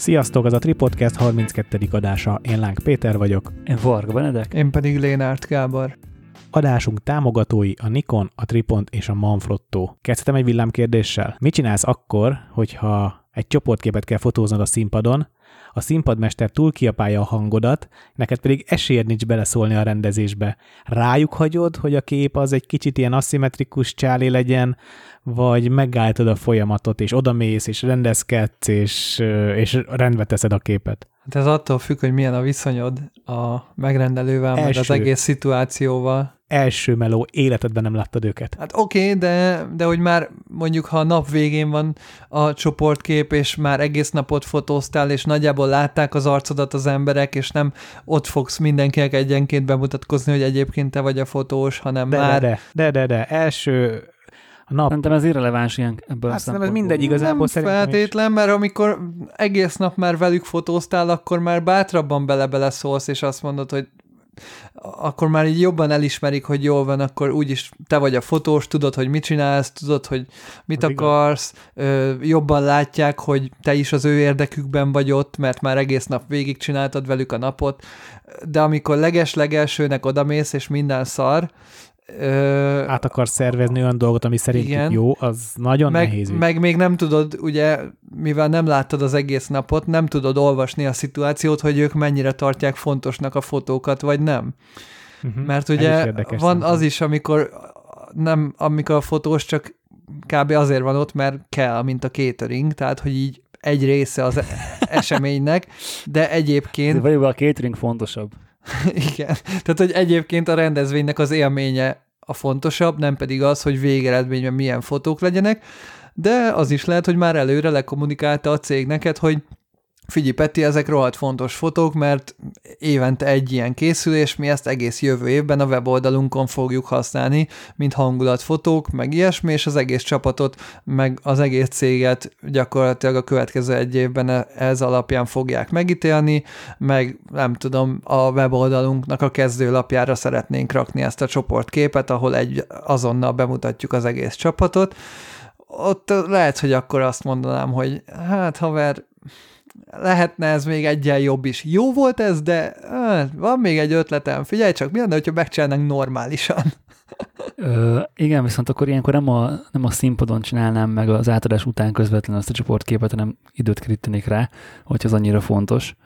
Sziasztok, ez a Tripodcast 32. adása. Én Lánk Péter vagyok. Én Varga Benedek. Én pedig Lénárt Gábor. Adásunk támogatói a Nikon, a Tripont és a Manfrotto. Kezdhetem egy villámkérdéssel. Mit csinálsz akkor, hogyha egy csoportképet kell fotóznod a színpadon, a színpadmester túl kiapálja a hangodat, neked pedig esélyed nincs beleszólni a rendezésbe. Rájuk hagyod, hogy a kép az egy kicsit ilyen aszimmetrikus csáli legyen, vagy megálltad a folyamatot, és odamész, és rendezkedsz, és, és rendbe teszed a képet. Hát ez attól függ, hogy milyen a viszonyod a megrendelővel, Első. meg az egész szituációval első meló életedben nem láttad őket. Hát oké, okay, de, de hogy már mondjuk, ha a nap végén van a csoportkép, és már egész napot fotóztál, és nagyjából látták az arcodat az emberek, és nem ott fogsz mindenkinek egyenként bemutatkozni, hogy egyébként te vagy a fotós, hanem de, már... De, de, de, de, első a nap. Szerintem ez irreleváns ilyen ebből Azt nem, ez mindegy igazából nem szerintem feltétlen, is. mert amikor egész nap már velük fotóztál, akkor már bátrabban bele-bele szólsz, és azt mondod, hogy akkor már így jobban elismerik, hogy jól van, akkor úgyis te vagy a fotós, tudod, hogy mit csinálsz, tudod, hogy mit az akarsz, ö, jobban látják, hogy te is az ő érdekükben vagy ott, mert már egész nap végig csináltad velük a napot, de amikor leges-legelsőnek odamész, és minden szar, Ö, át akar szervezni olyan dolgot, ami szerintük igen, jó, az nagyon meg, nehéz. Meg még nem tudod, ugye, mivel nem láttad az egész napot, nem tudod olvasni a szituációt, hogy ők mennyire tartják fontosnak a fotókat, vagy nem. Uh-huh. Mert ugye van szerintem. az is, amikor nem, amikor a fotós csak kb. azért van ott, mert kell, mint a catering, tehát hogy így egy része az eseménynek, de egyébként... Vagy a catering fontosabb. Igen. Tehát, hogy egyébként a rendezvénynek az élménye a fontosabb, nem pedig az, hogy végeredményben milyen fotók legyenek, de az is lehet, hogy már előre lekommunikálta a cég neked, hogy Figyelj, Peti, ezek rohadt fontos fotók, mert évente egy ilyen készül, és mi ezt egész jövő évben a weboldalunkon fogjuk használni, mint hangulatfotók, meg ilyesmi, és az egész csapatot, meg az egész céget gyakorlatilag a következő egy évben ez alapján fogják megítélni, meg nem tudom, a weboldalunknak a kezdőlapjára szeretnénk rakni ezt a csoportképet, ahol egy azonnal bemutatjuk az egész csapatot, ott lehet, hogy akkor azt mondanám, hogy hát haver, lehetne ez még egyen jobb is. Jó volt ez, de van még egy ötletem. Figyelj csak, mi lenne, hogyha megcsinálnánk normálisan? Ö, igen, viszont akkor ilyenkor nem a, nem a színpadon csinálnám meg az átadás után közvetlenül azt a csoportképet, hanem időt kerítenék rá, hogy az annyira fontos,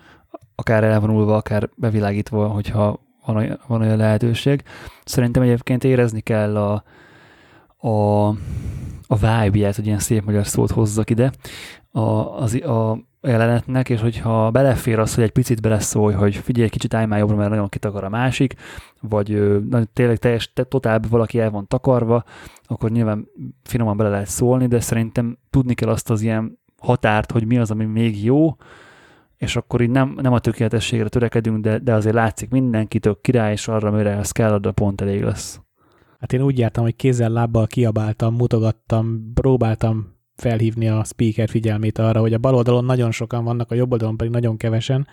akár elvonulva, akár bevilágítva, hogyha van olyan, van olyan lehetőség. Szerintem egyébként érezni kell a, a, a vibe-ját, hogy ilyen szép magyar szót hozzak ide, a, az, a jelenetnek, és hogyha belefér az, hogy egy picit beleszólj, hogy figyelj, kicsit állj már jobbra, mert nagyon kitakar a másik, vagy ö, tényleg teljes, totál valaki el van takarva, akkor nyilván finoman bele lehet szólni, de szerintem tudni kell azt az ilyen határt, hogy mi az, ami még jó, és akkor így nem, nem a tökéletességre törekedünk, de, de azért látszik mindenki tök király, és arra, mire ez kell, a pont elég lesz. Hát én úgy jártam, hogy kézzel, lábbal kiabáltam, mutogattam, próbáltam felhívni a speaker figyelmét arra, hogy a bal oldalon nagyon sokan vannak, a jobb oldalon pedig nagyon kevesen,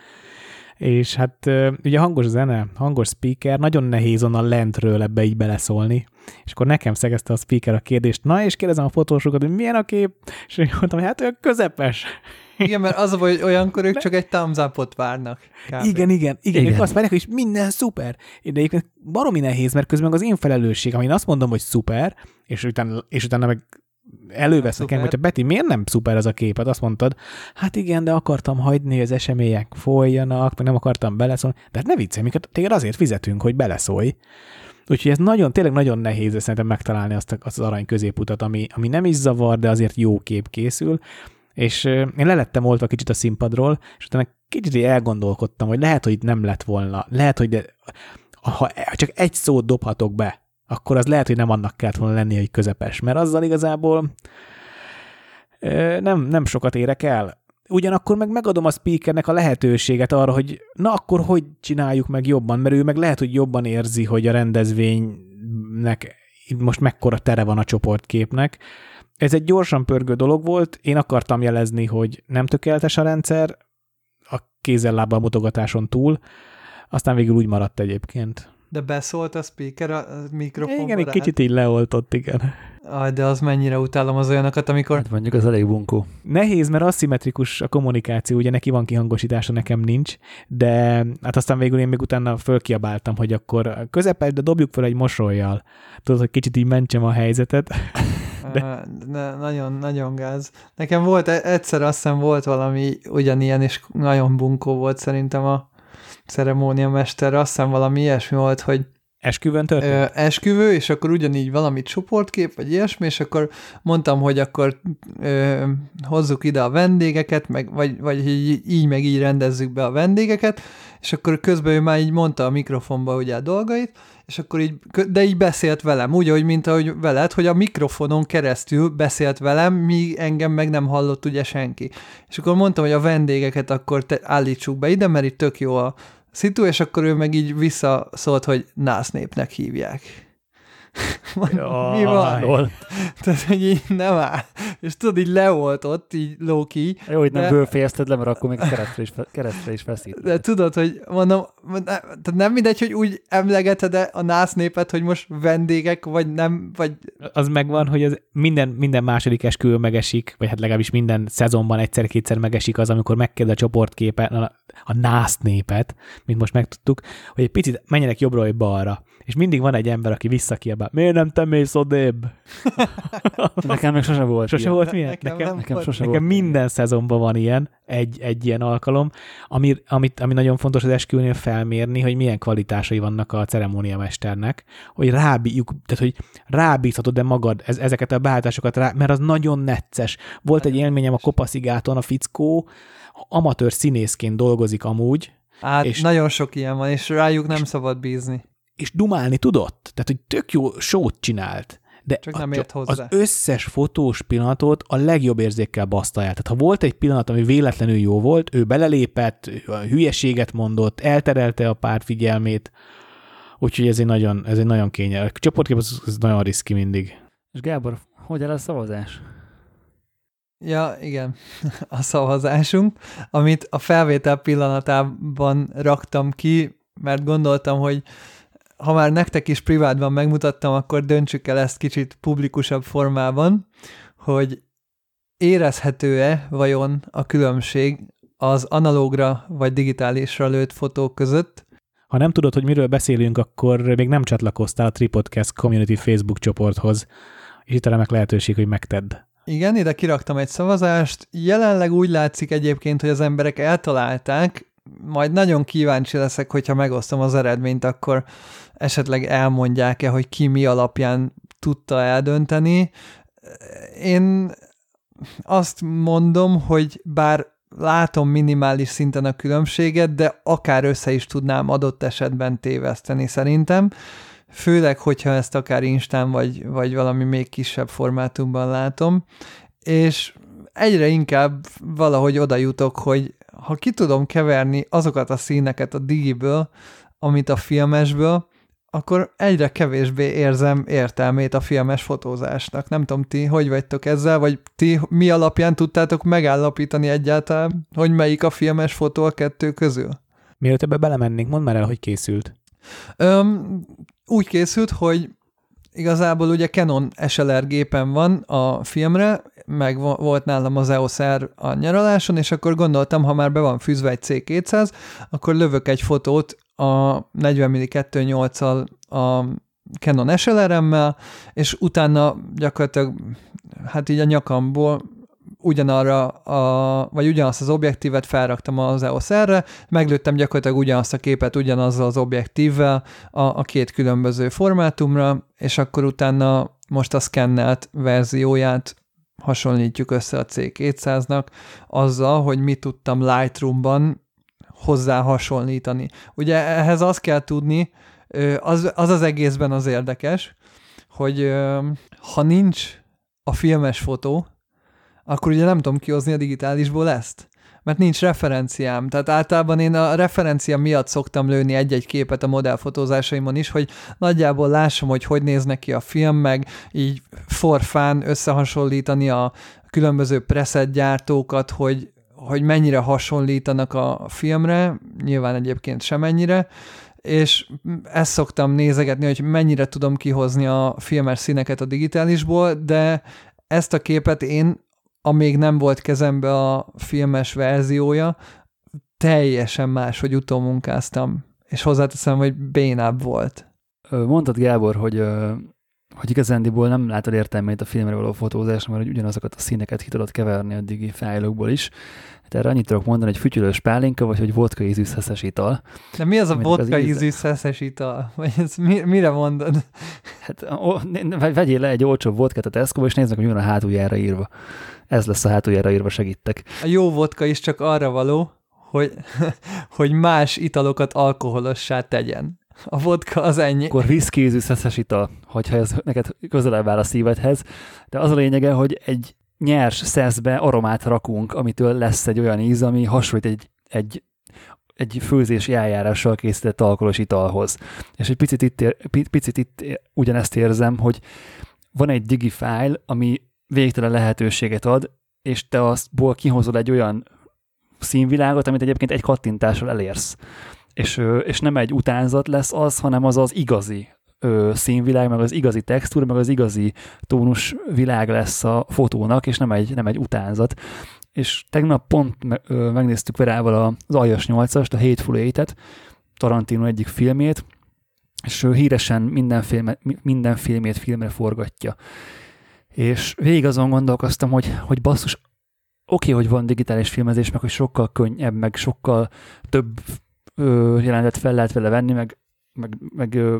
és hát ugye hangos zene, hangos speaker, nagyon nehéz onnan lentről ebbe így beleszólni, és akkor nekem szegezte a speaker a kérdést, na és kérdezem a fotósokat, hogy milyen a kép, és én mondtam, hogy hát olyan közepes. Igen, mert az a hogy olyankor ők csak egy thumbs up várnak. Kb. Igen, igen, igen, igen. azt várják, hogy minden szuper. De egyébként baromi nehéz, mert közben az én felelősség, amin azt mondom, hogy szuper, és utána, és utána meg elővesz nekem, hogy Beti, miért nem szuper ez a képet? Azt mondtad, hát igen, de akartam hagyni, hogy az események folyjanak, meg nem akartam beleszólni. De hát ne viccelj, minket téged azért fizetünk, hogy beleszólj. Úgyhogy ez nagyon, tényleg nagyon nehéz szerintem megtalálni azt, azt az arany középutat, ami, ami nem is zavar, de azért jó kép készül. És én lelettem oltva kicsit a színpadról, és utána kicsit elgondolkodtam, hogy lehet, hogy nem lett volna, lehet, hogy de, ha csak egy szót dobhatok be, akkor az lehet, hogy nem annak kellett volna lenni, hogy közepes, mert azzal igazából nem, nem sokat érek el. Ugyanakkor meg megadom a speakernek a lehetőséget arra, hogy na akkor hogy csináljuk meg jobban, mert ő meg lehet, hogy jobban érzi, hogy a rendezvénynek most mekkora tere van a csoportképnek. Ez egy gyorsan pörgő dolog volt, én akartam jelezni, hogy nem tökéletes a rendszer, a kézzel-lábbal mutogatáson túl, aztán végül úgy maradt egyébként. De beszólt a speaker a mikrofonba? Igen, egy kicsit így leoltott, igen. Aj, de az mennyire utálom az olyanokat, amikor... Hát mondjuk az elég bunkó. Nehéz, mert aszimmetrikus a kommunikáció, ugye neki van kihangosítása, nekem nincs, de hát aztán végül én még utána fölkiabáltam, hogy akkor közepes, de dobjuk fel egy mosolyjal. Tudod, hogy kicsit így mentsem a helyzetet. De... Ne, nagyon, nagyon gáz. Nekem volt, e- egyszer azt hiszem volt valami ugyanilyen, és nagyon bunkó volt szerintem a ceremóniamester, azt hiszem valami ilyesmi volt, hogy Esküvőn történt? Ö, esküvő, és akkor ugyanígy valami csoportkép, vagy ilyesmi, és akkor mondtam, hogy akkor ö, hozzuk ide a vendégeket, meg, vagy, vagy így, így meg így rendezzük be a vendégeket, és akkor közben ő már így mondta a mikrofonba ugye a dolgait, és akkor így, de így beszélt velem, úgy, hogy mint ahogy veled, hogy a mikrofonon keresztül beszélt velem, míg engem meg nem hallott ugye senki. És akkor mondtam, hogy a vendégeket akkor te állítsuk be ide, mert itt tök jó a szitu, és akkor ő meg így visszaszólt, hogy násznépnek hívják. mi van? Tehát, hogy így nem áll. És tudod, így le volt ott, így Loki. Jó, hogy nem bőfejezted le, mert akkor még keresztre is, keresztre is feszít. De tudod, hogy mondom, tehát nem mindegy, hogy úgy emlegeted a nász népet, hogy most vendégek, vagy nem, vagy... Az megvan, hogy az minden, minden második esküvő megesik, vagy hát legalábbis minden szezonban egyszer-kétszer megesik az, amikor megkérdez a csoportképet, a, a nász népet, mint most megtudtuk, hogy egy picit menjenek jobbra vagy balra. És mindig van egy ember, aki visszakiabál, miért nem te mész odébb? nekem még sose volt Sose ilyen. volt milyen? Nekem, nekem, nekem, volt. sose nekem volt minden ilyen. szezonban van ilyen, egy, egy ilyen alkalom, ami, amit, ami nagyon fontos az esküvőnél felmérni, hogy milyen kvalitásai vannak a ceremóniamesternek, hogy rábíjuk, tehát hogy rábízhatod de magad ez, ezeket a beállításokat rá, mert az nagyon necces. Volt egy élményem a Kopaszigáton, a fickó amatőr színészként dolgozik amúgy, Hát és nagyon sok ilyen van, és rájuk nem szabad bízni és dumálni tudott. Tehát, hogy tök jó sót csinált. De Csak nem ért hozzá. az összes fotós pillanatot a legjobb érzékkel baszta el. Tehát ha volt egy pillanat, ami véletlenül jó volt, ő belelépett, ő a hülyeséget mondott, elterelte a pár figyelmét, úgyhogy ez egy nagyon, ez egy nagyon kényelmes. A csoportkép az, az nagyon riszki mindig. És Gábor, hogy áll a szavazás? Ja, igen, a szavazásunk, amit a felvétel pillanatában raktam ki, mert gondoltam, hogy ha már nektek is privátban megmutattam, akkor döntsük el ezt kicsit publikusabb formában, hogy érezhető-e vajon a különbség az analógra vagy digitálisra lőtt fotók között. Ha nem tudod, hogy miről beszélünk, akkor még nem csatlakoztál a Tripodcast Community Facebook csoporthoz, és itt remek lehetőség, hogy megtedd. Igen, ide kiraktam egy szavazást. Jelenleg úgy látszik egyébként, hogy az emberek eltalálták, majd nagyon kíváncsi leszek, hogyha megosztom az eredményt, akkor esetleg elmondják-e, hogy ki mi alapján tudta eldönteni. Én azt mondom, hogy bár látom minimális szinten a különbséget, de akár össze is tudnám adott esetben téveszteni szerintem, főleg, hogyha ezt akár Instán vagy, vagy valami még kisebb formátumban látom, és egyre inkább valahogy oda jutok, hogy ha ki tudom keverni azokat a színeket a digiből, amit a filmesből, akkor egyre kevésbé érzem értelmét a filmes fotózásnak. Nem tudom, ti hogy vagytok ezzel, vagy ti mi alapján tudtátok megállapítani egyáltalán, hogy melyik a filmes fotó a kettő közül? Mielőtt ebbe belemennénk, mondd már el, hogy készült. Öm, úgy készült, hogy igazából ugye Canon SLR gépen van a filmre, meg volt nálam az EOS R a nyaraláson, és akkor gondoltam, ha már be van fűzve egy C200, akkor lövök egy fotót a 40 mm 2.8-al a Canon SLR-emmel, és utána gyakorlatilag hát így a nyakamból ugyanarra, a, vagy ugyanazt az objektívet felraktam az EOS R-re, meglőttem gyakorlatilag ugyanazt a képet ugyanazzal az objektívvel a, a két különböző formátumra, és akkor utána most a scannelt verzióját hasonlítjuk össze a C200-nak azzal, hogy mit tudtam Lightroom-ban hozzá hasonlítani. Ugye ehhez azt kell tudni, az az, az egészben az érdekes, hogy ha nincs a filmes fotó, akkor ugye nem tudom kihozni a digitálisból ezt mert nincs referenciám. Tehát általában én a referencia miatt szoktam lőni egy-egy képet a modellfotózásaimon is, hogy nagyjából lássam, hogy hogy néz ki a film, meg így forfán összehasonlítani a különböző preset gyártókat, hogy, hogy mennyire hasonlítanak a filmre, nyilván egyébként semennyire, és ezt szoktam nézegetni, hogy mennyire tudom kihozni a filmes színeket a digitálisból, de ezt a képet én, amíg nem volt kezembe a filmes verziója, teljesen más, hogy utómunkáztam, és hozzáteszem, hogy bénább volt. Mondtad, Gábor, hogy hogy igazándiból nem látod értelmét a filmre való fotózásnak, mert hogy ugyanazokat a színeket ki tudod keverni a digi fájlokból is. Hát erre annyit tudok mondani, hogy fütyülős pálinka, vagy hogy vodka ízű szeszes ital. De mi az a vodka ízű szeszes ital? Vagy ez mi, mire mondod? Hát ó, vegyél le egy olcsó vodkát a tesco és nézd meg, hogy van a hátuljára írva. Ez lesz a hátuljára írva, segítek. A jó vodka is csak arra való, hogy, hogy más italokat alkoholossá tegyen. A vodka az ennyi. Akkor viszkézű szeszes ital, hogyha ez neked közelebb áll a szívedhez. De az a lényege, hogy egy nyers szeszbe aromát rakunk, amitől lesz egy olyan íz, ami hasonlít egy, egy egy főzési eljárással készített alkoholos italhoz. És egy picit itt, ér, picit itt ugyanezt érzem, hogy van egy digi file, ami végtelen lehetőséget ad, és te aztból kihozol egy olyan színvilágot, amit egyébként egy kattintással elérsz és, és nem egy utánzat lesz az, hanem az az igazi színvilág, meg az igazi textúra, meg az igazi tónus világ lesz a fotónak, és nem egy, nem egy utánzat. És tegnap pont megnéztük Verával az Aljas 8-ast, a Hateful Eight-et, Tarantino egyik filmét, és ő híresen minden, filmet, minden filmét filmre forgatja. És végig azon gondolkoztam, hogy, hogy basszus, oké, okay, hogy van digitális filmezés, meg hogy sokkal könnyebb, meg sokkal több ö, jelenetet fel lehet vele venni, meg, meg, meg ö,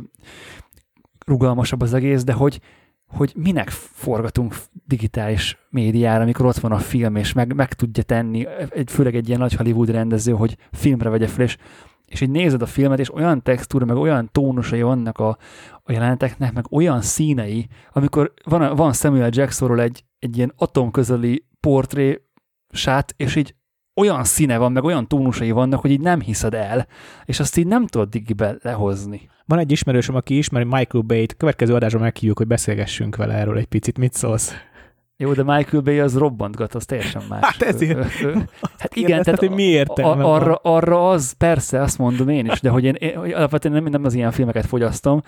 rugalmasabb az egész, de hogy, hogy minek forgatunk digitális médiára, amikor ott van a film, és meg, meg tudja tenni, egy, főleg egy ilyen nagy Hollywood rendező, hogy filmre vegye fel, és, és így nézed a filmet, és olyan textúra, meg olyan tónusai vannak a, a jeleneteknek, meg olyan színei, amikor van, van Samuel Jacksonról egy, egy ilyen atomközeli portré sát, és így olyan színe van, meg olyan tónusai vannak, hogy így nem hiszed el, és azt így nem tudod digibe lehozni. Van egy ismerősöm, aki ismeri Michael Bay-t, következő adásban meghívjuk, hogy beszélgessünk vele erről egy picit. Mit szólsz? Jó, de Michael Bay az robbantgat, az teljesen más. Hát ezért. Hát igen, tehát hogy miért? A, arra, arra az, persze, azt mondom én is, de hogy én, én alapvetően nem, nem az ilyen filmeket fogyasztom,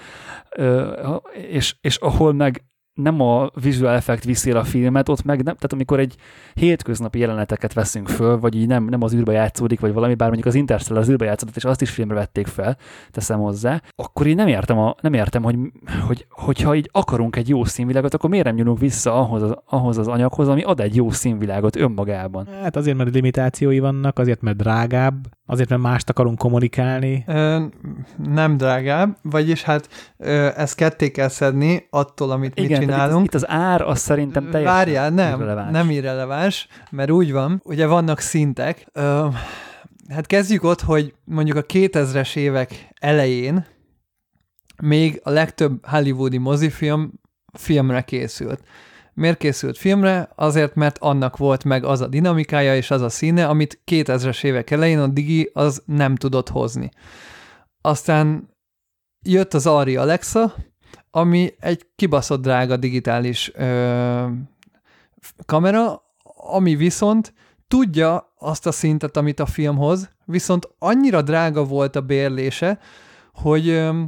és, és ahol meg nem a visual effect viszi a filmet, ott meg nem, tehát amikor egy hétköznapi jeleneteket veszünk föl, vagy így nem, nem az űrbe játszódik, vagy valami, bár mondjuk az Interstellar az űrbe játszódott, és azt is filmre vették fel, teszem hozzá, akkor én nem értem, a, nem értem hogy, hogy, hogyha így akarunk egy jó színvilágot, akkor miért nem nyúlunk vissza ahhoz az, ahhoz az anyaghoz, ami ad egy jó színvilágot önmagában? Hát azért, mert limitációi vannak, azért, mert drágább, azért, mert mást akarunk kommunikálni. Ö, nem drágább, vagyis hát ö, ezt ketté kell szedni attól, amit Igen, mi csinálunk. Itt az, itt az ár, az szerintem teljesen Várjál, nem, irreleváns. nem irreleváns, mert úgy van, ugye vannak szintek. Ö, hát kezdjük ott, hogy mondjuk a 2000-es évek elején még a legtöbb hollywoodi mozifilm filmre készült. Miért készült filmre? Azért, mert annak volt meg az a dinamikája és az a színe, amit 2000-es évek elején a Digi az nem tudott hozni. Aztán jött az Ari Alexa, ami egy kibaszott drága digitális ö, kamera, ami viszont tudja azt a szintet, amit a film hoz, viszont annyira drága volt a bérlése, hogy ö,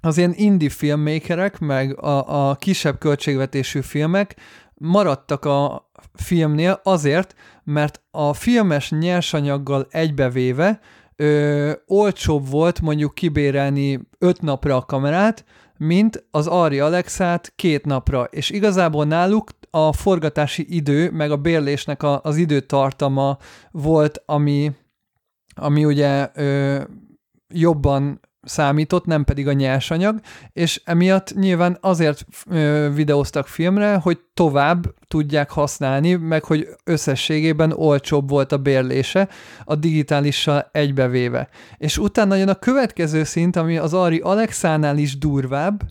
az ilyen indie filmmakerek, meg a, a kisebb költségvetésű filmek maradtak a filmnél azért, mert a filmes nyersanyaggal egybevéve ö, olcsóbb volt mondjuk kibérelni öt napra a kamerát, mint az Ari Alexát két napra, és igazából náluk a forgatási idő, meg a bérlésnek a, az időtartama volt, ami, ami ugye ö, jobban számított, nem pedig a nyersanyag, és emiatt nyilván azért ö, videóztak filmre, hogy tovább tudják használni, meg hogy összességében olcsóbb volt a bérlése a digitálissal egybevéve. És utána jön a következő szint, ami az Ari Alexánál is durvább,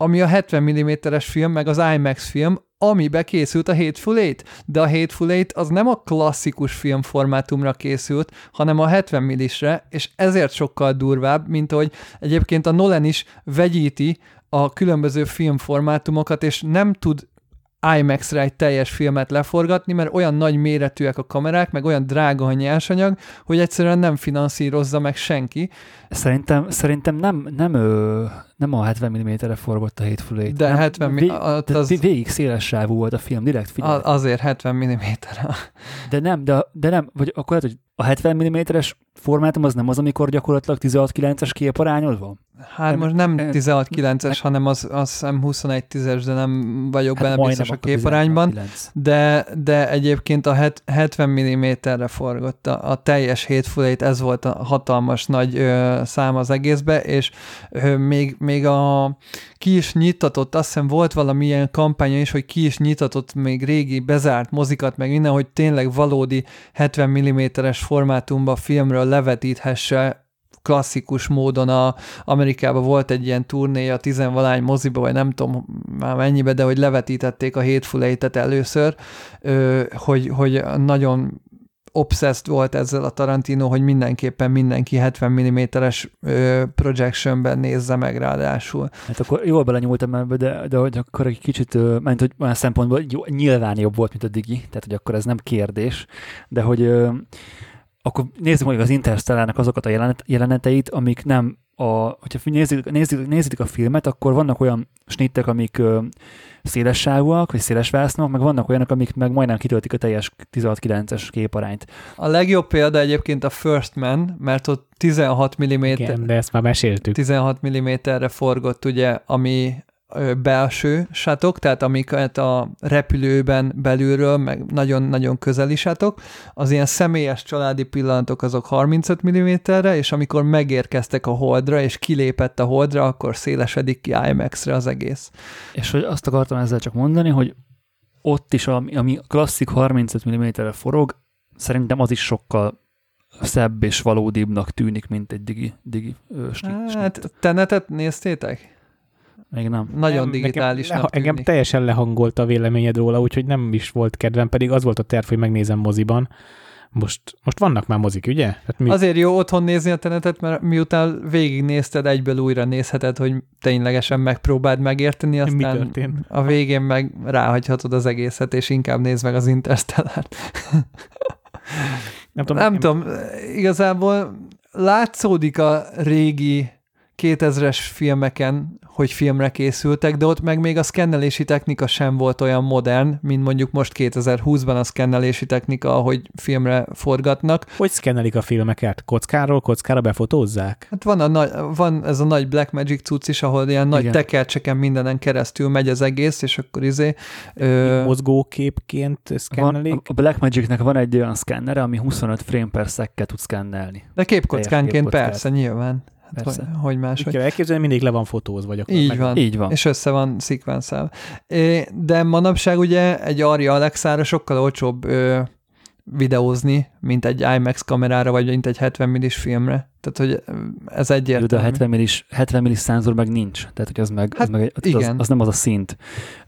ami a 70 mm-es film, meg az IMAX film, amibe készült a Hateful Eight, de a Hateful Eight az nem a klasszikus filmformátumra készült, hanem a 70 millisre, és ezért sokkal durvább, mint hogy egyébként a Nolan is vegyíti a különböző filmformátumokat, és nem tud IMAX-re egy teljes filmet leforgatni, mert olyan nagy méretűek a kamerák, meg olyan drága a nyersanyag, hogy egyszerűen nem finanszírozza meg senki. Szerintem, szerintem nem, nem, nem a 70 mm-re forgott a Eight. De nem, 70 vég, az- az... Végig széles sávú volt a film, direkt figyelj. A- azért 70 mm. De nem, de, de nem, vagy akkor lehet, hogy a 70 mm-es formátum az nem az, amikor gyakorlatilag 16-9-es képarányod van? Hát Nem- most nem nem- 16-9-es, hanem az, azt hiszem 21-10-es, de nem vagyok benne majdnem biztos a képarányban. 16-9. De, de egyébként a het- 70 mm-re forgott a, a teljes Eight, ez volt a hatalmas nagy ö, szám az egészbe, és ö, még, még a ki is nyitatott, azt hiszem volt valamilyen kampánya is, hogy ki is nyitatott még régi bezárt mozikat, meg minden, hogy tényleg valódi 70 mm-es formátumban filmről levetíthesse klasszikus módon a Amerikában volt egy ilyen turnéja, tizenvalány moziba, vagy nem tudom már mennyibe, de hogy levetítették a Hateful először, hogy, hogy nagyon obsessed volt ezzel a Tarantino, hogy mindenképpen mindenki 70 mm-es projectionben nézze meg ráadásul. Hát akkor jól belenyúltam ebbe, de, de hogy akkor egy kicsit, mert hogy olyan szempontból jó, nyilván jobb volt, mint a Digi, tehát hogy akkor ez nem kérdés, de hogy akkor nézzük meg az Interstellárnak azokat a jelenet, jeleneteit, amik nem a, hogyha nézzük, nézzük, nézzük a filmet, akkor vannak olyan snittek, amik ö, széles sávúak, vagy széles vásznak, meg vannak olyanok, amik meg majdnem kitöltik a teljes 16-9-es képarányt. A legjobb példa egyébként a First Man, mert ott 16 mm Igen, de ezt már meséltük. 16 mm-re forgott, ugye, ami belső sátok, tehát amiket a repülőben belülről, meg nagyon-nagyon közeli sátok, az ilyen személyes családi pillanatok azok 35 mm-re, és amikor megérkeztek a holdra, és kilépett a holdra, akkor szélesedik ki IMAX-re az egész. És hogy azt akartam ezzel csak mondani, hogy ott is, ami, ami klasszik 35 mm-re forog, szerintem az is sokkal szebb és valódibbnak tűnik, mint egy digi, digi ö, snit. Hát, tenetet néztétek? Még nem. Nagyon Nem, digitálisnak Nekem, engem tűnik. teljesen lehangolta a véleményed róla, úgyhogy nem is volt kedvem, pedig az volt a terv, hogy megnézem moziban. Most, most vannak már mozik, ugye? Tehát mi, Azért jó otthon nézni a tenetet, mert miután végignézted, egyből újra nézheted, hogy ténylegesen megpróbáld megérteni, mi aztán történt? a végén meg ráhagyhatod az egészet, és inkább nézd meg az Interstellárt. Nem tudom, Nem nekem- tudom, igazából látszódik a régi 2000-es filmeken, hogy filmre készültek, de ott meg még a szkennelési technika sem volt olyan modern, mint mondjuk most 2020-ban a szkennelési technika, ahogy filmre forgatnak. Hogy szkennelik a filmeket? Kockáról kockára befotózzák? Hát van, a nagy, van ez a nagy Black Magic cucc is, ahol ilyen nagy Igen. tekercseken mindenen keresztül megy az egész, és akkor izé... Ö, Mozgóképként Van, szkennelik? a Blackmagicnek van egy olyan szkennere, ami 25 frame per szekkel tud szkennelni. de képkockánként képkockát. persze, nyilván. Hát, Persze. Hogy, hogy Úgy máshogy. kell elképzelni, mindig le van fotóz vagy akkor. Így meg- van. Így van. És össze van szikvenszel. De manapság ugye egy Arri Alexára sokkal olcsóbb ö, videózni, mint egy IMAX kamerára, vagy mint egy 70 millis filmre. Tehát, hogy ez egyértelmű. de a 70 millis, 70 millis szenzor meg nincs, tehát hogy az meg, Hát az, meg az, igen. az nem az a szint.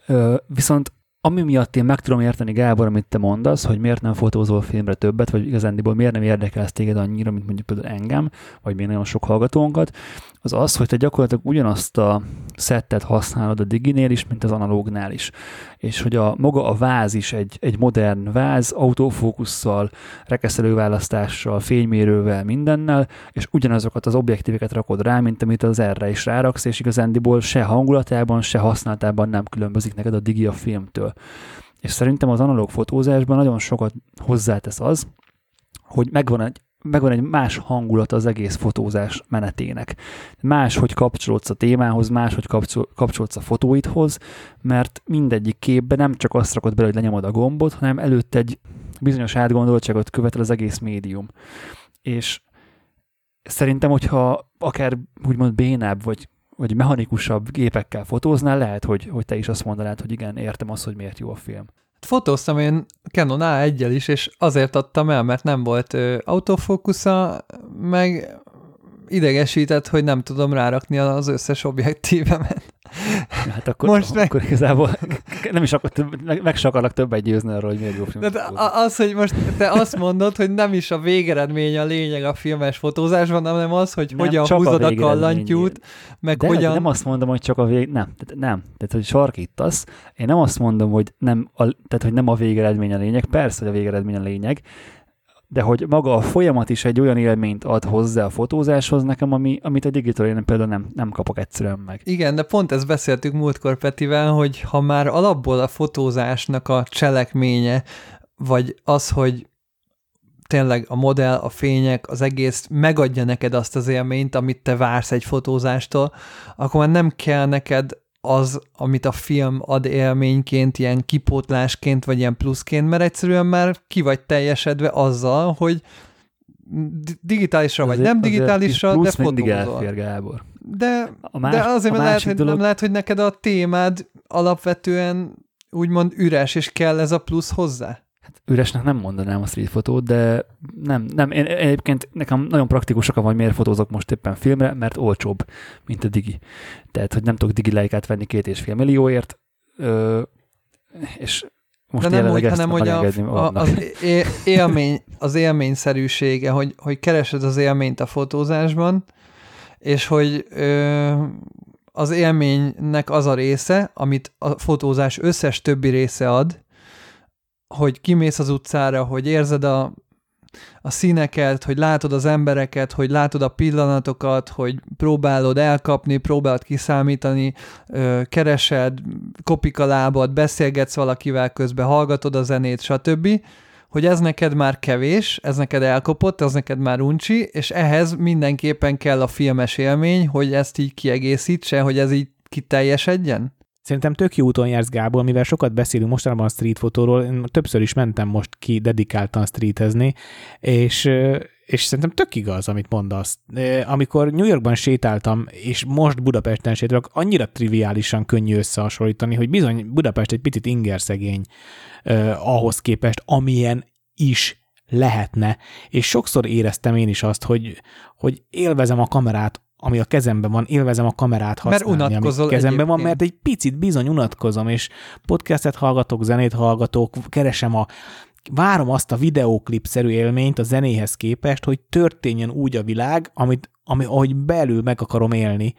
Ö, viszont ami miatt én meg tudom érteni, Gábor, amit te mondasz, hogy miért nem fotózol filmre többet, vagy igazándiból miért nem érdekel ez téged annyira, mint mondjuk például engem, vagy még nagyon sok hallgatónkat, az az, hogy te gyakorlatilag ugyanazt a szettet használod a diginél is, mint az analógnál is. És hogy a maga a váz is egy, egy modern váz, autofókusszal, rekeszelőválasztással, fénymérővel, mindennel, és ugyanazokat az objektíveket rakod rá, mint amit az erre is ráraksz, és igazándiból se hangulatában, se használatában nem különbözik neked a digi a filmtől. És szerintem az analóg fotózásban nagyon sokat hozzátesz az, hogy megvan egy, megvan egy más hangulat az egész fotózás menetének. Más, hogy kapcsolódsz a témához, más, hogy kapcsol, kapcsolódsz a fotóidhoz, mert mindegyik képben nem csak azt rakod bele, hogy lenyomod a gombot, hanem előtt egy bizonyos átgondoltságot követel az egész médium. És szerintem, hogyha akár úgymond bénább, vagy, vagy mechanikusabb gépekkel fotóznál, lehet, hogy, hogy te is azt mondanád, hogy igen, értem azt, hogy miért jó a film. Fotóztam én Canon A1-el is, és azért adtam el, mert nem volt ö, autofókusza, meg idegesített, hogy nem tudom rárakni az összes objektívemet. Hát akkor, Most meg- akkor igazából nem is akar, meg, meg se akarlak többet győzni arról, hogy miért jó film. De de az, hogy most te azt mondod, hogy nem is a végeredmény a lényeg a filmes fotózásban, hanem az, hogy Nem, hogyan a húzod a, végeredmény. kallantyút, meg de hogyan... nem azt mondom, hogy csak a vég... Nem, tehát nem. Tehát, hogy sarkítasz. Én nem azt mondom, hogy nem a, tehát, hogy nem a végeredmény a lényeg. Persze, hogy a végeredmény a lényeg, de hogy maga a folyamat is egy olyan élményt ad hozzá a fotózáshoz nekem, ami, amit a digital én például nem, nem kapok egyszerűen meg. Igen, de pont ezt beszéltük múltkor Petivel, hogy ha már alapból a fotózásnak a cselekménye, vagy az, hogy tényleg a modell, a fények, az egész megadja neked azt az élményt, amit te vársz egy fotózástól, akkor már nem kell neked az, amit a film ad élményként, ilyen kipótlásként, vagy ilyen pluszként, mert egyszerűen már ki vagy teljesedve azzal, hogy di- digitálisra vagy Azért- nem digitálisra, de fotózol. elfér, Gábor. De, A más, de azért a mert lehet, másik hogy, dolog, nem lehet, hogy neked a témád alapvetően úgymond üres, és kell ez a plusz hozzá. Üresnek nem mondanám a street fotót, de nem, nem, én egyébként nekem nagyon praktikusak van, hogy miért fotózok most éppen filmre, mert olcsóbb, mint a digi. Tehát, hogy nem tudok digi leikát venni két és fél millióért, ö, és most de nem úgy, hanem hogy a, a, az élmény, az élményszerűsége, hogy, hogy keresed az élményt a fotózásban, és hogy ö, az élménynek az a része, amit a fotózás összes többi része ad, hogy kimész az utcára, hogy érzed a, a színeket, hogy látod az embereket, hogy látod a pillanatokat, hogy próbálod elkapni, próbálod kiszámítani, ö, keresed, kopik a lábad, beszélgetsz valakivel közben, hallgatod a zenét, stb., hogy ez neked már kevés, ez neked elkopott, ez neked már uncsi, és ehhez mindenképpen kell a filmes élmény, hogy ezt így kiegészítse, hogy ez így kiteljesedjen? Szerintem tök jó úton jársz, Gábor, mivel sokat beszélünk mostanában a street fotóról, én többször is mentem most ki dedikáltan streetezni, és, és szerintem tök igaz, amit mondasz. Amikor New Yorkban sétáltam, és most Budapesten sétálok, annyira triviálisan könnyű összehasonlítani, hogy bizony Budapest egy picit ingerszegény eh, ahhoz képest, amilyen is lehetne. És sokszor éreztem én is azt, hogy, hogy élvezem a kamerát, ami a kezemben van, élvezem a kamerát Mert használni, ami unatkozol kezemben van, mert egy picit bizony unatkozom, és podcastet hallgatok, zenét hallgatok, keresem a várom azt a videóklipszerű élményt a zenéhez képest, hogy történjen úgy a világ, amit, ami, ahogy belül meg akarom élni.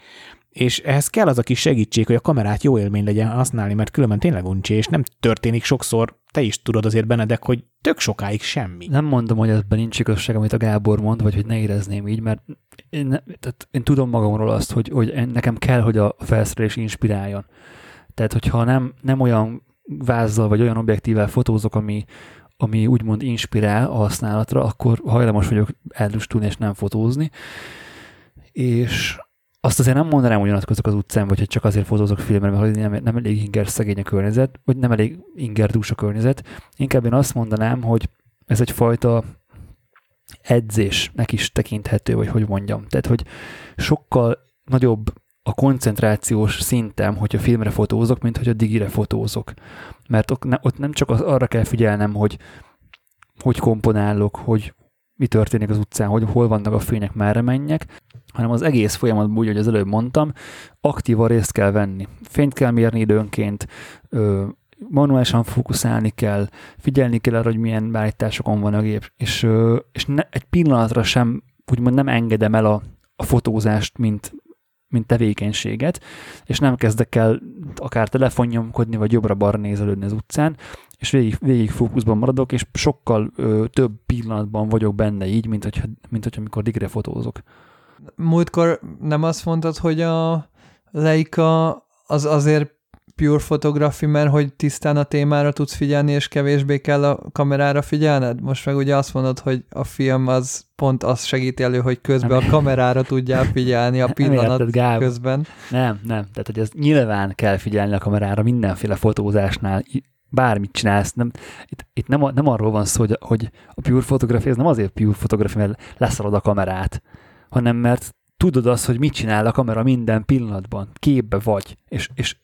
És ehhez kell az a kis segítség, hogy a kamerát jó élmény legyen használni, mert különben tényleg uncsi, és nem történik sokszor, te is tudod azért Benedek, hogy tök sokáig semmi. Nem mondom, hogy ebben nincs igazság, amit a Gábor mond, vagy hogy ne érezném így, mert én, ne, tehát én tudom magamról azt, hogy, hogy nekem kell, hogy a felszerelés inspiráljon. Tehát, hogyha nem, nem olyan vázzal, vagy olyan objektívvel fotózok, ami, ami úgymond inspirál a használatra, akkor hajlamos vagyok eldustulni és nem fotózni. És azt azért nem mondanám, hogy unatkozok az utcán, vagy hogy csak azért fotózok filmre, mert nem, nem elég inger szegény a környezet, vagy nem elég inger dús a környezet. Inkább én azt mondanám, hogy ez egyfajta edzésnek is tekinthető, vagy hogy mondjam. Tehát, hogy sokkal nagyobb a koncentrációs szintem, hogyha filmre fotózok, mint hogy a digire fotózok. Mert ott nem csak az, arra kell figyelnem, hogy hogy komponálok, hogy mi történik az utcán, hogy hol vannak a fények, merre menjek, hanem az egész folyamatban úgy, hogy az előbb mondtam, aktívan részt kell venni. Fényt kell mérni időnként, manuálisan fókuszálni kell, figyelni kell arra, hogy milyen beállításokon van a gép, és, és ne, egy pillanatra sem, úgymond nem engedem el a, a fotózást, mint, mint tevékenységet, és nem kezdek el akár telefonnyomkodni, vagy jobbra-balra nézelődni az utcán, és végig, végig fókuszban maradok, és sokkal ö, több pillanatban vagyok benne így, mint, hogyha, mint hogyha amikor digre fotózok. Múltkor nem azt mondtad, hogy a Leica az azért pure photography, mert hogy tisztán a témára tudsz figyelni, és kevésbé kell a kamerára figyelned? Most meg ugye azt mondod, hogy a film az pont azt segíti elő, hogy közben a kamerára tudjál figyelni a Nem pillanat érted, Gábor. közben. Nem, nem. Tehát, hogy ez nyilván kell figyelni a kamerára mindenféle fotózásnál, bármit csinálsz. Nem, itt, itt nem, nem arról van szó, hogy, hogy a pure photography, ez nem azért pure photography, mert leszarod a kamerát, hanem mert tudod azt, hogy mit csinál a kamera minden pillanatban, képbe vagy, és, és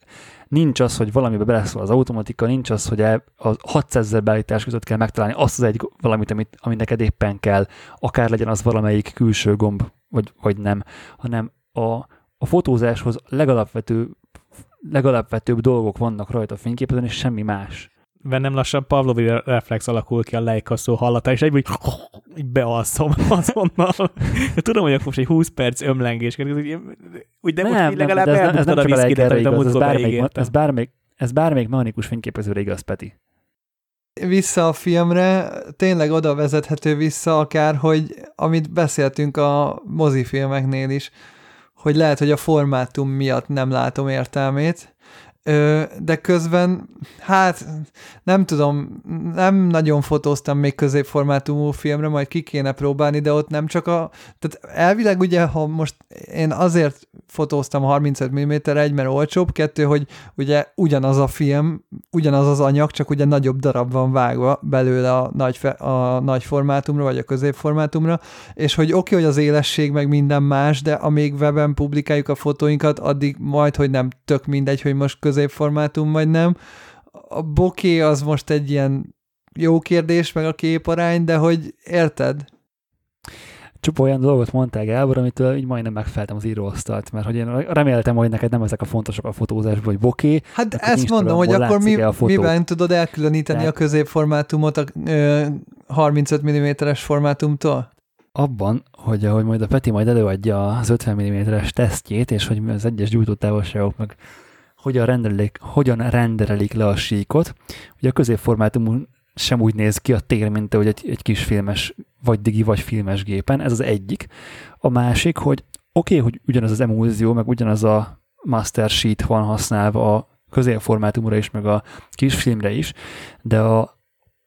nincs az, hogy valamibe beleszól az automatika, nincs az, hogy a 600 ezer beállítás között kell megtalálni azt az egy valamit, amit, ami neked éppen kell, akár legyen az valamelyik külső gomb, vagy, vagy nem, hanem a, a fotózáshoz legalapvető legalapvetőbb dolgok vannak rajta a fényképen, és semmi más. Bennem lassan Pavlovi reflex alakul ki a lejkaszó hallata, és egyből így bealszom azonnal. De tudom, hogy akkor most egy 20 perc ömlengés, úgy, úgy de Nem, most így nem, legalább de ez, ez eldugtad nem a viszkidet, amit a igaz, ez múltkor bármelyik, ez bármelyik, ez bármelyik mechanikus fényképezőre igaz, Peti. Vissza a filmre, tényleg oda vezethető vissza akár, hogy amit beszéltünk a mozifilmeknél is, hogy lehet, hogy a formátum miatt nem látom értelmét, de közben, hát nem tudom, nem nagyon fotóztam még középformátumú filmre, majd ki kéne próbálni, de ott nem csak a, tehát elvileg ugye, ha most én azért fotóztam 35 mm egy, mert olcsóbb, kettő, hogy ugye ugyanaz a film, ugyanaz az anyag, csak ugye nagyobb darab van vágva belőle a nagy, fe, a nagy formátumra, vagy a középformátumra, és hogy oké, okay, hogy az élesség meg minden más, de amíg weben publikáljuk a fotóinkat, addig majd, hogy nem tök mindegy, hogy most középformátum vagy nem. A boké az most egy ilyen jó kérdés, meg a képarány, de hogy érted? Csupa olyan dolgot mondtál, Gábor, amitől így majdnem megfeltem az íróasztalt, mert hogy én reméltem, hogy neked nem ezek a fontosak a fotózásban, hogy boké. Hát ezt mondom, hogy akkor mi, a fotó? miben tudod elkülöníteni Tehát- a középformátumot a ö, 35 mm-es formátumtól? Abban, hogy ahogy majd a Peti majd előadja az 50 mm-es tesztjét, és hogy az egyes gyújtótávolságok meg hogyan rendelik, hogyan renderelik le a síkot, ugye a középformátumú sem úgy néz ki a tér, mint ahogy egy, egy kis filmes, vagy digi, vagy filmes gépen, ez az egyik. A másik, hogy oké, okay, hogy ugyanaz az emulzió, meg ugyanaz a master sheet van használva a középformátumra is, meg a kisfilmre is, de a,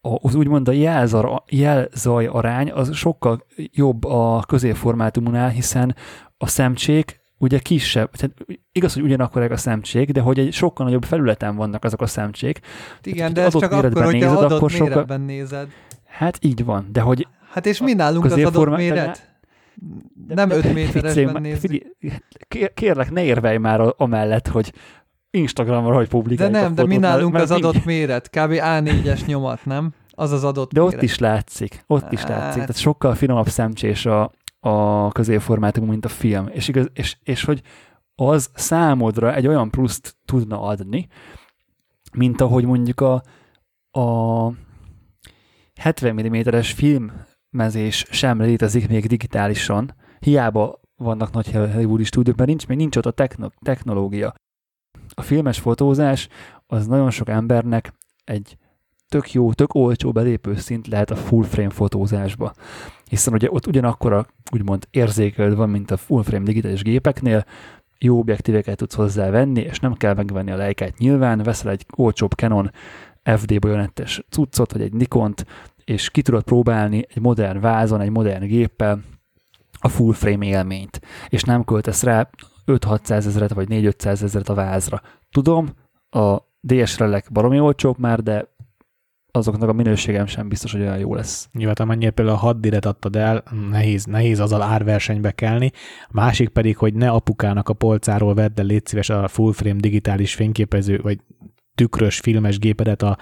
a, az úgymond a jelzar, jelzaj arány az sokkal jobb a középformátumunál, hiszen a szemcsék ugye kisebb, tehát igaz, hogy ugyanakkor a szemcsék, de hogy egy sokkal nagyobb felületen vannak azok a szemcsék. Igen, Tehát, de ez csak akkor, méretben hogyha nézed, adott akkor sokkal- méretben nézed. Hát így van, de hogy Hát és mi nálunk az adott méret? Nem 5 méteresben nézzük. Kérlek, ne érvelj már amellett, hogy Instagramra, hogy De publikáljuk a nem, de mi nálunk az adott méret. Kb. A4-es nyomat, nem? Az az adott De ott méret. is látszik, ott is Hát. látszik. Tehát sokkal finomabb szemcsés a, a középformátum, mint a film. És, igaz, és, és hogy az számodra egy olyan pluszt tudna adni, mint ahogy mondjuk a, a 70 mm-es filmezés sem létezik még digitálisan. Hiába vannak nagy Hollywoodi stúdiók, mert nincs, még nincs ott a techno- technológia. A filmes fotózás az nagyon sok embernek egy tök jó, tök olcsó belépő szint lehet a full frame fotózásba. Hiszen ugye ott ugyanakkor a úgymond érzékelő van, mint a full frame digitális gépeknél, jó objektíveket tudsz hozzá venni, és nem kell megvenni a lejkát nyilván, veszel egy olcsóbb Canon FD bajonettes cuccot, vagy egy Nikont, és ki tudod próbálni egy modern vázon, egy modern géppel a full frame élményt, és nem költesz rá 5-600 ezeret, vagy 4-500 ezeret a vázra. Tudom, a DSR-elek baromi olcsók már, de azoknak a minőségem sem biztos, hogy olyan jó lesz. Nyilván, amennyire például a 6 diret adtad el, nehéz, nehéz azzal árversenybe kelni. A másik pedig, hogy ne apukának a polcáról vedd el, légy szíves a full frame digitális fényképező, vagy tükrös filmes gépedet a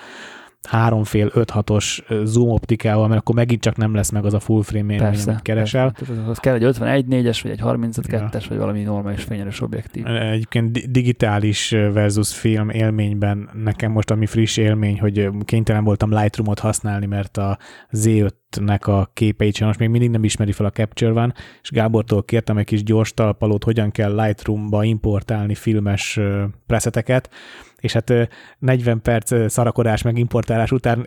háromfél 5-6-os zoom optikával, mert akkor megint csak nem lesz meg az a full frame élmény, Persze. amit keresel. persze. Az kell egy 51 4-es, vagy egy 35-2-es, vagy valami normális fényerős objektív. Egyébként di- digitális versus film élményben nekem most ami friss élmény, hogy kénytelen voltam Lightroom-ot használni, mert a Z5-nek a képeit sajnos még mindig nem ismeri fel a Capture One, és Gábortól kértem egy kis gyors talpalót, hogyan kell Lightroom-ba importálni filmes preseteket, és hát ö, 40 perc szarakodás meg importálás után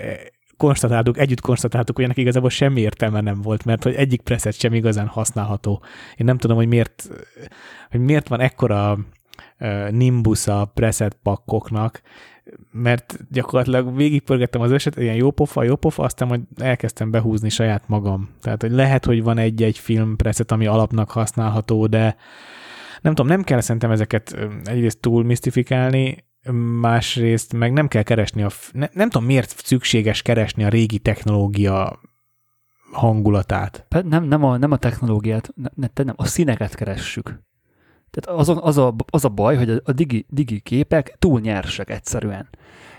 konstatáltuk, együtt konstatáltuk, hogy ennek igazából semmi értelme nem volt, mert hogy egyik preset sem igazán használható. Én nem tudom, hogy miért, hogy miért van ekkora nimbus a preset pakkoknak, mert gyakorlatilag végigpörgettem az eset, ilyen jó pofa, jó pofa, aztán majd elkezdtem behúzni saját magam. Tehát, hogy lehet, hogy van egy-egy film preset, ami alapnak használható, de nem tudom, nem kell szerintem ezeket egyrészt túl misztifikálni, másrészt meg nem kell keresni a, ne, nem tudom miért szükséges keresni a régi technológia hangulatát. Nem, nem, a, nem a technológiát, ne, ne, nem, a színeket keressük. Tehát az a, az a, az a baj, hogy a, digi, digi képek túl nyersek egyszerűen.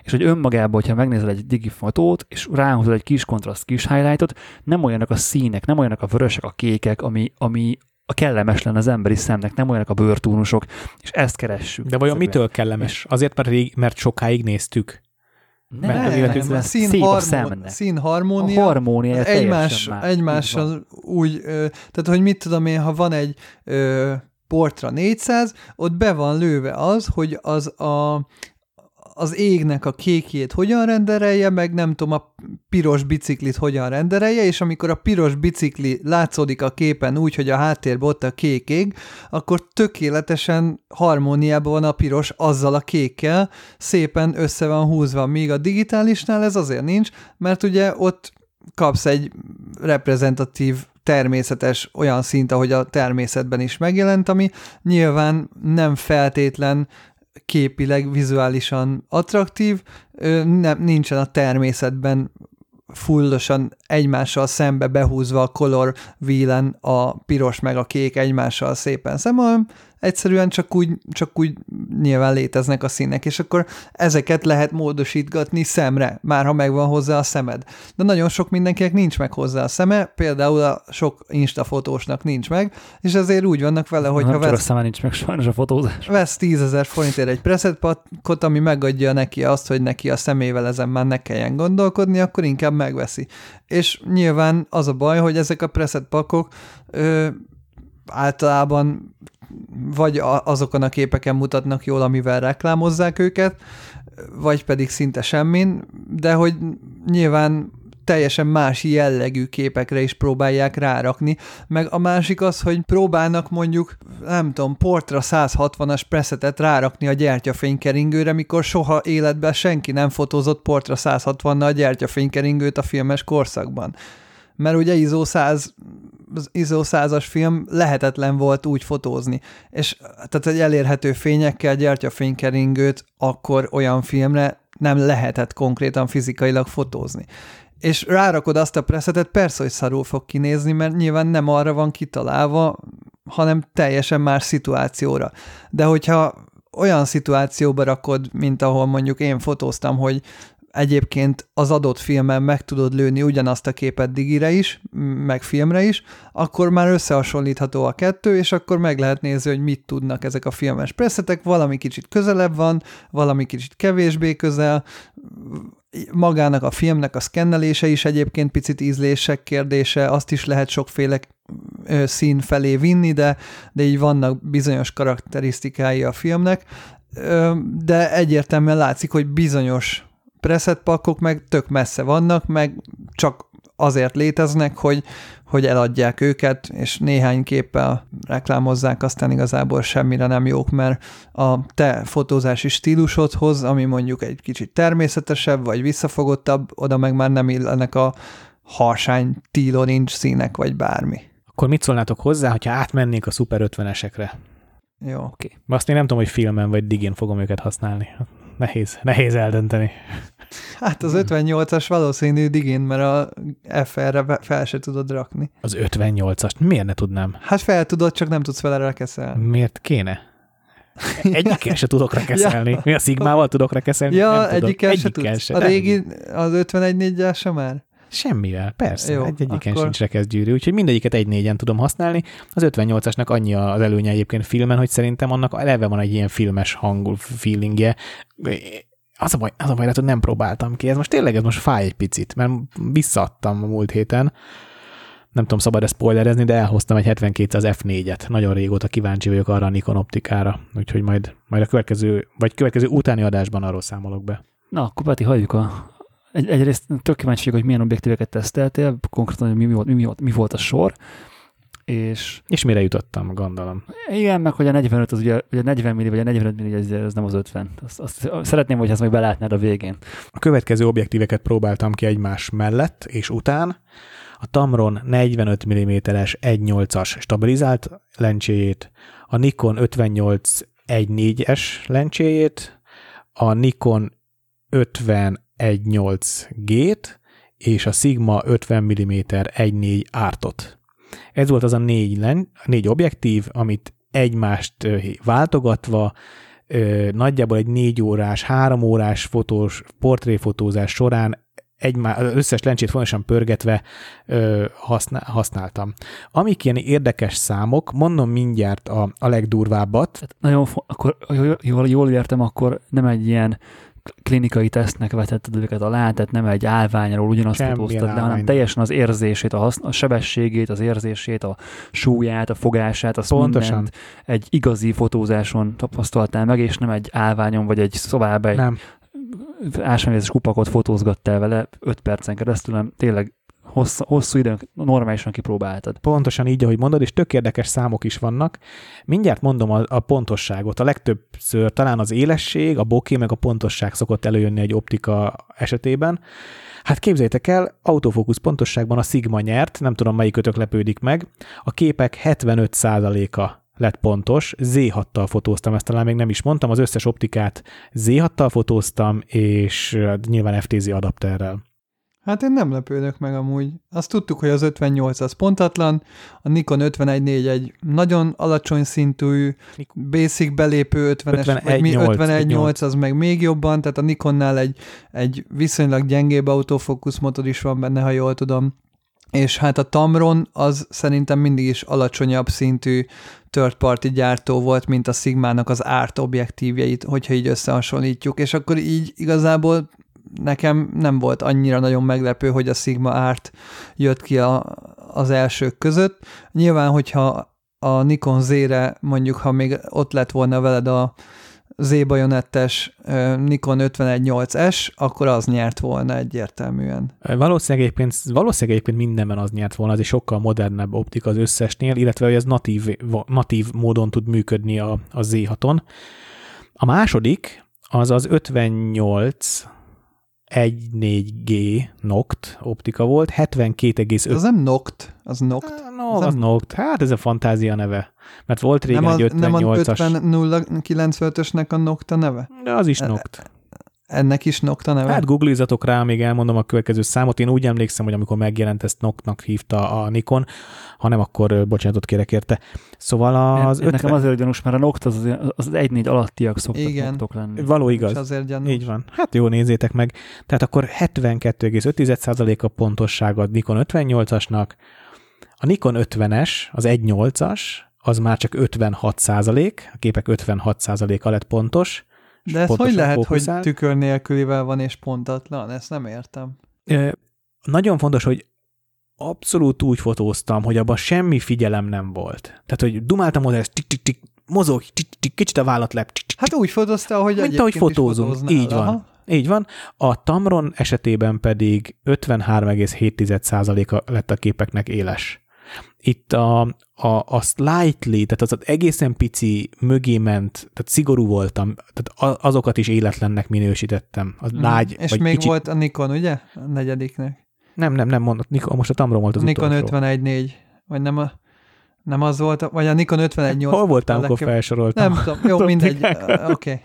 És hogy önmagában, hogyha megnézel egy digi fotót, és ráhozod egy kis kontraszt, kis highlightot, nem olyanok a színek, nem olyanok a vörösek, a kékek, ami, ami a kellemes lenne az emberi szemnek, nem olyanok a bőrtúnusok, és ezt keressük. De vajon mitől kellemes? Azért, mert, rég, mert sokáig néztük? Nem, nem, nem, a szín, harmó, szín harmónia, a harmónia egymás, más, egymással úgy, ö, tehát hogy mit tudom én, ha van egy ö, portra 400, ott be van lőve az, hogy az a, az égnek a kékjét hogyan renderelje, meg nem tudom, a piros biciklit hogyan renderelje, és amikor a piros bicikli látszódik a képen úgy, hogy a háttérben ott a kék ég, akkor tökéletesen harmóniában van a piros azzal a kékkel, szépen össze van húzva, míg a digitálisnál ez azért nincs, mert ugye ott kapsz egy reprezentatív természetes olyan szint, ahogy a természetben is megjelent, ami nyilván nem feltétlen képileg, vizuálisan attraktív, nem, nincsen a természetben fullosan egymással szembe behúzva a color wheel a piros meg a kék egymással szépen szem, egyszerűen csak úgy, csak úgy nyilván léteznek a színek, és akkor ezeket lehet módosítgatni szemre, már ha megvan hozzá a szemed. De nagyon sok mindenkinek nincs meg hozzá a szeme, például a sok instafotósnak nincs meg, és ezért úgy vannak vele, hogy ha vesz... a nincs meg sajnos a fotózás. Vesz 10 ezer forintért egy preset pakkot, ami megadja neki azt, hogy neki a szemével ezen már ne kelljen gondolkodni, akkor inkább megveszi. És nyilván az a baj, hogy ezek a preset pakok ö, általában vagy azokon a képeken mutatnak jól, amivel reklámozzák őket, vagy pedig szinte semmin, de hogy nyilván teljesen más jellegű képekre is próbálják rárakni, meg a másik az, hogy próbálnak mondjuk, nem tudom, portra 160-as preszetet rárakni a gyertyafénykeringőre, mikor soha életben senki nem fotózott portra 160-nal a gyertyafénykeringőt a filmes korszakban. Mert ugye ISO 100 az ISO 100-as film lehetetlen volt úgy fotózni. És tehát egy elérhető fényekkel gyertyafénykeringőt akkor olyan filmre nem lehetett konkrétan fizikailag fotózni. És rárakod azt a preszetet, persze, hogy szarul fog kinézni, mert nyilván nem arra van kitalálva, hanem teljesen más szituációra. De hogyha olyan szituációba rakod, mint ahol mondjuk én fotóztam, hogy egyébként az adott filmen meg tudod lőni ugyanazt a képet digire is, meg filmre is, akkor már összehasonlítható a kettő, és akkor meg lehet nézni, hogy mit tudnak ezek a filmes presszetek, valami kicsit közelebb van, valami kicsit kevésbé közel, magának a filmnek a szkennelése is egyébként picit ízlések kérdése, azt is lehet sokféle szín felé vinni, de, de így vannak bizonyos karakterisztikái a filmnek, de egyértelműen látszik, hogy bizonyos preset pakkok meg tök messze vannak, meg csak azért léteznek, hogy, hogy eladják őket, és néhány képpel reklámozzák, aztán igazából semmire nem jók, mert a te fotózási stílusodhoz, ami mondjuk egy kicsit természetesebb, vagy visszafogottabb, oda meg már nem illenek a harsány nincs színek, vagy bármi. Akkor mit szólnátok hozzá, hogyha átmennék a Super 50-esekre? Jó. Oké. Okay. Azt én nem tudom, hogy filmen vagy digén fogom őket használni. Nehéz, nehéz eldönteni. Hát az 58-as valószínű digén, mert a FR-re fel se tudod rakni. Az 58-ast miért ne tudnám? Hát fel tudod, csak nem tudsz vele rekeszelni. Miért kéne? Egyikkel se tudok rekeszelni. ja. Mi a Szigmával tudok rekeszelni? Ja, nem egyikkel, se tudsz. Se. A régi, az 51 se már? Semmivel, persze. Jó, egy egyiken akkor... sincs rekeszgyűrű, úgyhogy mindegyiket egy négyen tudom használni. Az 58-asnak annyi az előnye egyébként filmen, hogy szerintem annak eleve van egy ilyen filmes hangú feelingje az a baj, az a baj, hogy nem próbáltam ki. Ez most tényleg ez most fáj egy picit, mert visszaadtam a múlt héten. Nem tudom, szabad-e spoilerezni, de elhoztam egy 7200 F4-et. Nagyon régóta kíváncsi vagyok arra a Nikon optikára, úgyhogy majd, majd a következő, vagy következő utáni adásban arról számolok be. Na, akkor Peti, hagyjuk a... Egy, egyrészt tök kíváncsi vagyok, hogy milyen objektíveket teszteltél, konkrétan, hogy mi, mi, volt, mi, mi volt a sor, és... És mire jutottam, gondolom. Igen, meg hogy a 45 az ugye, ugye a 40 milli, vagy a 45 milli, ez, ez nem az 50. Azt, azt szeretném, hogy ezt meg belátnád a végén. A következő objektíveket próbáltam ki egymás mellett és után. A Tamron 45 mm-es 1.8-as stabilizált lencséjét, a Nikon 58 1.4-es lencséjét, a Nikon 50 1.8G-t, és a Sigma 50 mm 1.4 ártot. Ez volt az a négy, négy objektív, amit egymást váltogatva nagyjából egy négy órás, három órás fotós, portréfotózás során egymá, az összes lencsét fontosan pörgetve ö, használ, használtam. Amik ilyen érdekes számok, mondom mindjárt a, a legdurvábbat. Tehát nagyon, akkor jól, jól értem, akkor nem egy ilyen klinikai tesztnek vetetted őket alá, tehát nem egy állványról ugyanazt fotóztad le, hanem teljesen az érzését, a, hasz, a sebességét, az érzését, a súlyát, a fogását, azt Pontosan. mindent egy igazi fotózáson tapasztaltál meg, és nem egy állványon vagy egy szobába egy Nem, ásványvizes kupakot fotózgattál vele 5 percen keresztül, hanem tényleg hossz, hosszú időn normálisan kipróbáltad. pontosan így, ahogy mondod, és tök érdekes számok is vannak. Mindjárt mondom a, a pontosságot. A legtöbbször talán az élesség, a bokeh meg a pontosság szokott előjönni egy optika esetében. Hát képzeljétek el, autofókusz pontosságban a Sigma nyert, nem tudom melyik ötök lepődik meg. A képek 75%-a lett pontos, Z6-tal fotóztam, ezt talán még nem is mondtam, az összes optikát Z6-tal fotóztam, és uh, nyilván FTZ adapterrel. Hát én nem lepődök meg amúgy. Azt tudtuk, hogy az 58 az pontatlan, a Nikon 51.4 egy nagyon alacsony szintű, basic belépő 50-es, vagy mi 51.8, 51.8 az meg még jobban, tehát a Nikonnál egy, egy viszonylag gyengébb autofókusz motor is van benne, ha jól tudom. És hát a Tamron az szerintem mindig is alacsonyabb szintű third party gyártó volt, mint a Sigmának az árt objektívjeit, hogyha így összehasonlítjuk, és akkor így igazából nekem nem volt annyira nagyon meglepő, hogy a Sigma árt jött ki a, az elsők között. Nyilván, hogyha a Nikon Z-re mondjuk, ha még ott lett volna veled a Z-bajonettes Nikon 51.8S, akkor az nyert volna egyértelműen. Valószínűleg egyébként, valószínűleg egyébként mindenben az nyert volna, az egy sokkal modernebb optika az összesnél, illetve hogy ez natív, natív módon tud működni a, a Z6-on. A második az az 58 1.4G Noct optika volt, 72,5 Az nem Noct, az Noct. No, az az Noct. Hát ez a fantázia neve. Mert volt régen Nem, az, egy nem a 58-as. 5095-ösnek a Nocta neve? De az is Noct. Ennek is Nocta neve? Hát googlizatok rá, még elmondom a következő számot. Én úgy emlékszem, hogy amikor megjelent, ezt Noctnak hívta a Nikon, ha nem, akkor bocsánatot kérek érte. Szóval az Az 50... 50... Nekem azért gyanús, mert a Noct az, az 1-4 alattiak szoktak Igen. noktok lenni. Való És igaz. azért gyanús. Így van. Hát jó, nézzétek meg. Tehát akkor 72,5% a pontossága a Nikon 58-asnak, a Nikon 50-es, az 1.8-as, az már csak 56 százalék, a képek 56 százaléka lett pontos. De ez hogy lehet, hogy fókuszál. tükör nélkülivel van és pontatlan? Ezt nem értem. Ö, Nagyon fontos, hogy abszolút úgy fotóztam, hogy abban semmi figyelem nem volt. Tehát, hogy dumáltam oda, ez tik-tik-tik, mozog, tik-tik, kicsit a vállat lep, Hát úgy fotózta, hogy Mint ahogy fotózunk. Így van. Így van. A Tamron esetében pedig 53,7%-a lett a képeknek éles. Itt a, a, a slightly, tehát az, az egészen pici mögé ment, tehát szigorú voltam, tehát a- azokat is életlennek minősítettem. Az lágy, És vagy még kicsit, volt a Nikon, ugye? A negyediknek. Nem, nem, nem mondott, Nikon, most a Tamron volt az Nikon utolsó. 51.4. Vagy nem a nem az volt, a- vagy a Nikon 51.8. Hol voltál, a amikor legkev- felsoroltam? Nem tudom, jó, mindegy. Oké. Okay.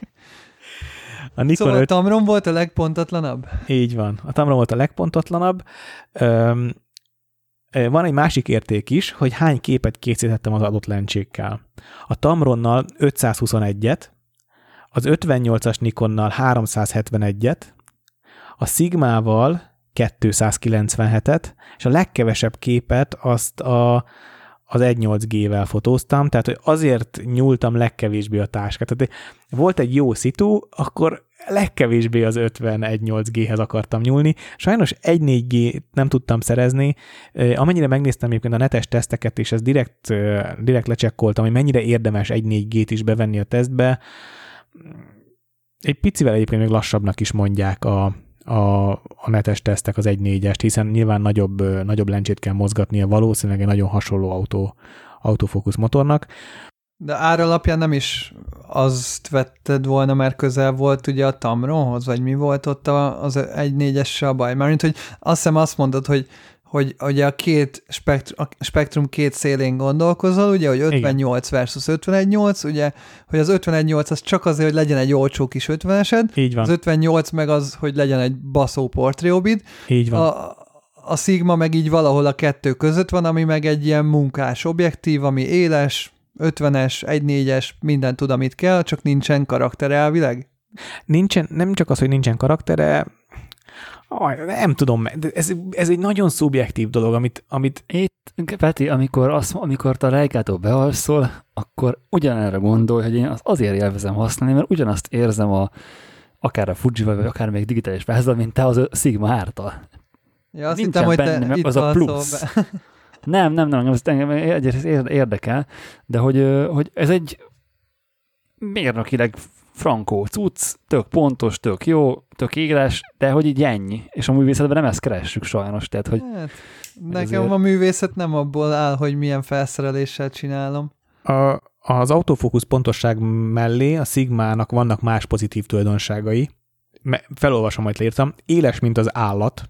A Nikon Szóval a 5, Tamron volt a legpontatlanabb? így van. A Tamron volt a legpontotlanabb. Öm, van egy másik érték is, hogy hány képet készítettem az adott lencsékkel. A Tamronnal 521-et, az 58-as Nikonnal 371-et, a Sigmával 297-et, és a legkevesebb képet azt a, az 1.8G-vel fotóztam, tehát hogy azért nyúltam legkevésbé a táskát. Tehát volt egy jó szitu, akkor legkevésbé az 51.8G-hez akartam nyúlni. Sajnos 1.4G nem tudtam szerezni. Amennyire megnéztem egyébként a netes teszteket, és ezt direkt, direkt lecsekkoltam, hogy mennyire érdemes 1.4G-t is bevenni a tesztbe. Egy picivel egyébként még lassabbnak is mondják a, a, a netes tesztek az 1.4-est, hiszen nyilván nagyobb, nagyobb lencsét kell mozgatnia, valószínűleg egy nagyon hasonló autó, autofókusz motornak. De ár alapján nem is azt vetted volna, mert közel volt ugye a Tamronhoz, vagy mi volt ott az 1.4-essel a baj? Mármint, hogy azt hiszem azt mondod, hogy hogy ugye a két spektrum, a spektrum két szélén gondolkozol, ugye, hogy 58 Igen. versus 51.8, ugye, hogy az 51.8 az csak azért, hogy legyen egy olcsó kis 50-esed, Így van, az 58 meg az, hogy legyen egy baszó portréobid, így van. a, a Sigma meg így valahol a kettő között van, ami meg egy ilyen munkás objektív, ami éles, 50-es, 1.4-es, minden tud, amit kell, csak nincsen karakter elvileg. Nincsen, nem csak az, hogy nincsen karaktere, Nem tudom, ez, ez egy nagyon szubjektív dolog, amit... amit... Itt, Peti, amikor, az, amikor a Leikától bealszol, akkor ugyanerre gondolj, hogy én azért élvezem használni, mert ugyanazt érzem a, akár a fuji vagy akár még digitális vázal, mint te az a Sigma által. Ja, azt hittem, hogy te benne, itt az a plusz. nem, nem, nem, ez engem érdekel, de hogy, hogy ez egy mérnökileg frankó cucc, tök pontos, tök jó, tök éles, de hogy így ennyi. És a művészetben nem ezt keressük sajnos. Tehát, hogy hát, nekem ezért... a művészet nem abból áll, hogy milyen felszereléssel csinálom. A, az autofókusz pontosság mellé a Sigmának vannak más pozitív tulajdonságai. Felolvasom, amit leírtam. Éles, mint az állat,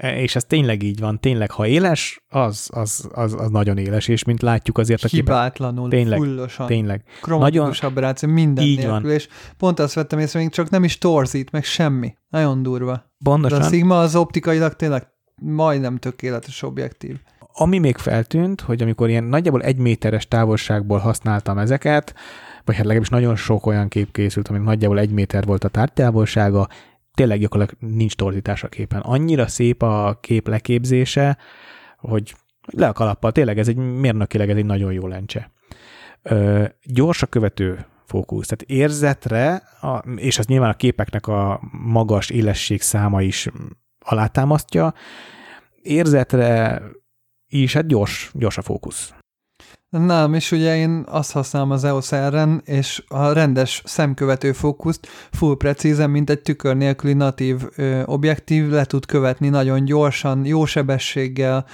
és ez tényleg így van, tényleg, ha éles, az, az, az, az nagyon éles, és mint látjuk azért a Hibátlanul, tényleg, fullosan, tényleg. nagyon aberráció, minden így nélkül, van. és pont azt vettem észre, még csak nem is torzít, meg semmi. Nagyon durva. Pontosan. De a Sigma az optikailag tényleg majdnem tökéletes objektív. Ami még feltűnt, hogy amikor ilyen nagyjából egy méteres távolságból használtam ezeket, vagy hát legalábbis nagyon sok olyan kép készült, amik nagyjából egy méter volt a tárgytávolsága, tényleg gyakorlatilag nincs torzítás a képen. Annyira szép a kép leképzése, hogy le a kalappal, tényleg ez egy mérnökileg ez egy nagyon jó lencse. Ö, gyors a követő fókusz, tehát érzetre, a, és az nyilván a képeknek a magas élesség száma is alátámasztja, érzetre is, hát gyors, gyors a fókusz. Nem, és ugye én azt használom az EOS r és a rendes szemkövető fókuszt full precízen, mint egy tükör nélküli natív ö, objektív le tud követni nagyon gyorsan, jó sebességgel,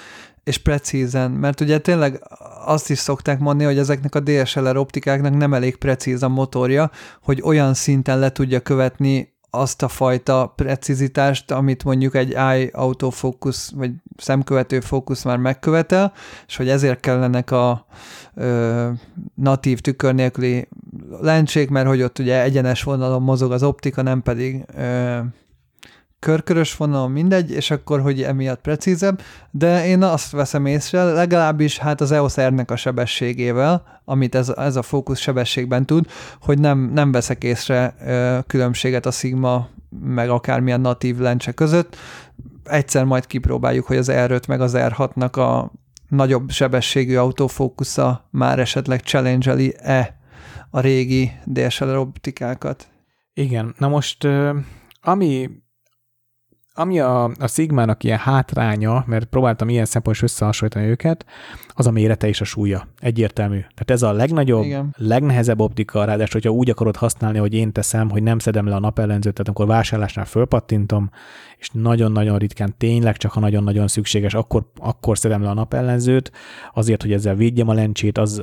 és precízen, mert ugye tényleg azt is szokták mondani, hogy ezeknek a DSLR optikáknak nem elég precíz a motorja, hogy olyan szinten le tudja követni azt a fajta precizitást, amit mondjuk egy eye autofocus, vagy szemkövető fókusz már megkövetel, és hogy ezért kellenek a ö, natív tükör nélküli lencsék, mert hogy ott ugye egyenes vonalon mozog az optika, nem pedig ö, körkörös vonalon, mindegy, és akkor, hogy emiatt precízebb, de én azt veszem észre, legalábbis hát az EOS R-nek a sebességével, amit ez, ez a fókusz sebességben tud, hogy nem, nem veszek észre ö, különbséget a Sigma meg akármilyen natív lencse között. Egyszer majd kipróbáljuk, hogy az R5 meg az R6-nak a nagyobb sebességű autofókusza már esetleg challenge-eli-e a régi DSLR optikákat. Igen, na most ami ami a, a Sigmának ilyen hátránya, mert próbáltam ilyen szempontból összehasonlítani őket, az a mérete és a súlya. Egyértelmű. Tehát ez a legnagyobb, Igen. legnehezebb optika, ráadásul, hogyha úgy akarod használni, hogy én teszem, hogy nem szedem le a napellenzőt, tehát amikor vásárlásnál fölpattintom, és nagyon-nagyon ritkán, tényleg csak ha nagyon-nagyon szükséges, akkor, akkor szedem le a napellenzőt, azért, hogy ezzel védjem a lencsét, az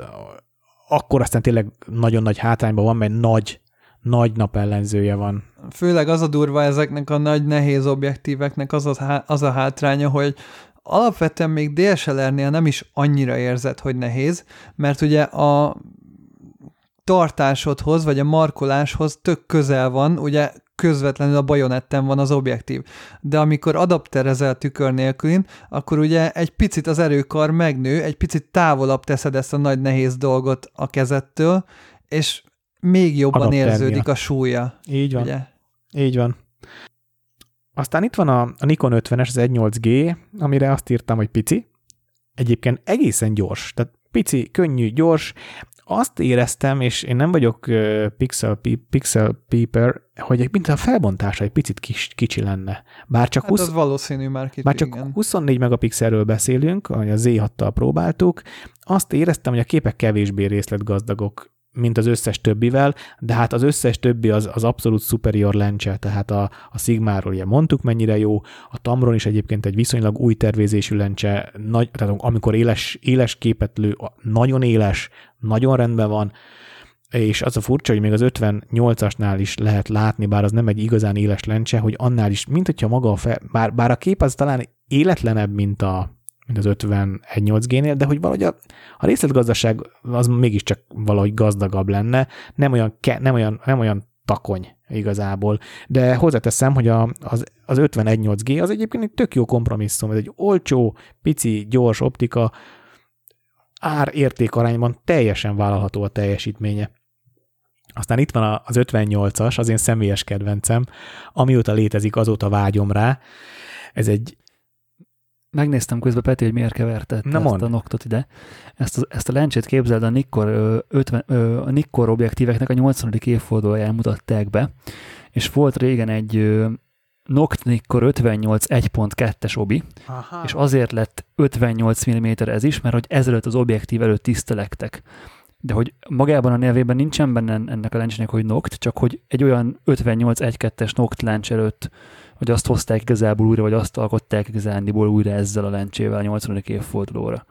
akkor aztán tényleg nagyon nagy hátrányban van, mert nagy nagy napellenzője van. Főleg az a durva ezeknek a nagy nehéz objektíveknek az a, az a hátránya, hogy alapvetően még DSLR-nél nem is annyira érzed, hogy nehéz, mert ugye a tartásodhoz, vagy a markoláshoz tök közel van, ugye közvetlenül a bajonetten van az objektív. De amikor adapterezel tükör nélkülin, akkor ugye egy picit az erőkar megnő, egy picit távolabb teszed ezt a nagy nehéz dolgot a kezettől, és még jobban érződik a súlya. Így van. Ugye? Így van. Aztán itt van a, a Nikon 50-es, az 1.8G, amire azt írtam, hogy pici. Egyébként egészen gyors. Tehát pici, könnyű, gyors. Azt éreztem, és én nem vagyok uh, pixel, pixel peeper, hogy mint a felbontása egy picit kis, kicsi lenne. Bár csak, hát 20, az valószínű már kicsi, bár csak igen. 24 megapixelről beszélünk, ahogy a Z6-tal próbáltuk, azt éreztem, hogy a képek kevésbé részletgazdagok mint az összes többivel, de hát az összes többi az, az abszolút superior lencse, tehát a, a Sigmáról ugye mondtuk mennyire jó, a Tamron is egyébként egy viszonylag új tervezésű lencse, nagy, tehát amikor éles, éles képet lő, nagyon éles, nagyon rendben van, és az a furcsa, hogy még az 58-asnál is lehet látni, bár az nem egy igazán éles lencse, hogy annál is, mint hogyha maga a fel, bár, bár a kép az talán életlenebb, mint a, mint az 51.8G-nél, de hogy valahogy a, a részletgazdaság az mégiscsak valahogy gazdagabb lenne, nem olyan, ke, nem olyan, nem olyan takony igazából. De hozzáteszem, hogy a, az, az 51.8G az egyébként egy tök jó kompromisszum, ez egy olcsó, pici, gyors optika, ár-érték arányban teljesen vállalható a teljesítménye. Aztán itt van az 58-as, az én személyes kedvencem, amióta létezik, azóta vágyom rá. Ez egy Megnéztem közben, Peti, hogy miért kevertett Na ezt mond. a noktot ide. Ezt a, ezt a lencsét képzeld a Nikkor, 50, a Nikkor objektíveknek a 80. évfordulóján mutatták be, és volt régen egy Noct Nikkor 58 1.2-es obi, Aha. és azért lett 58 mm ez is, mert hogy ezelőtt az objektív előtt tisztelektek. De hogy magában a nevében nincsen benne ennek a lencsének, hogy Noct, csak hogy egy olyan 58 1.2-es Noct lencs előtt hogy azt hozták igazából újra, vagy azt alkották igazándiból újra ezzel a lencsével a 80. évfordulóra.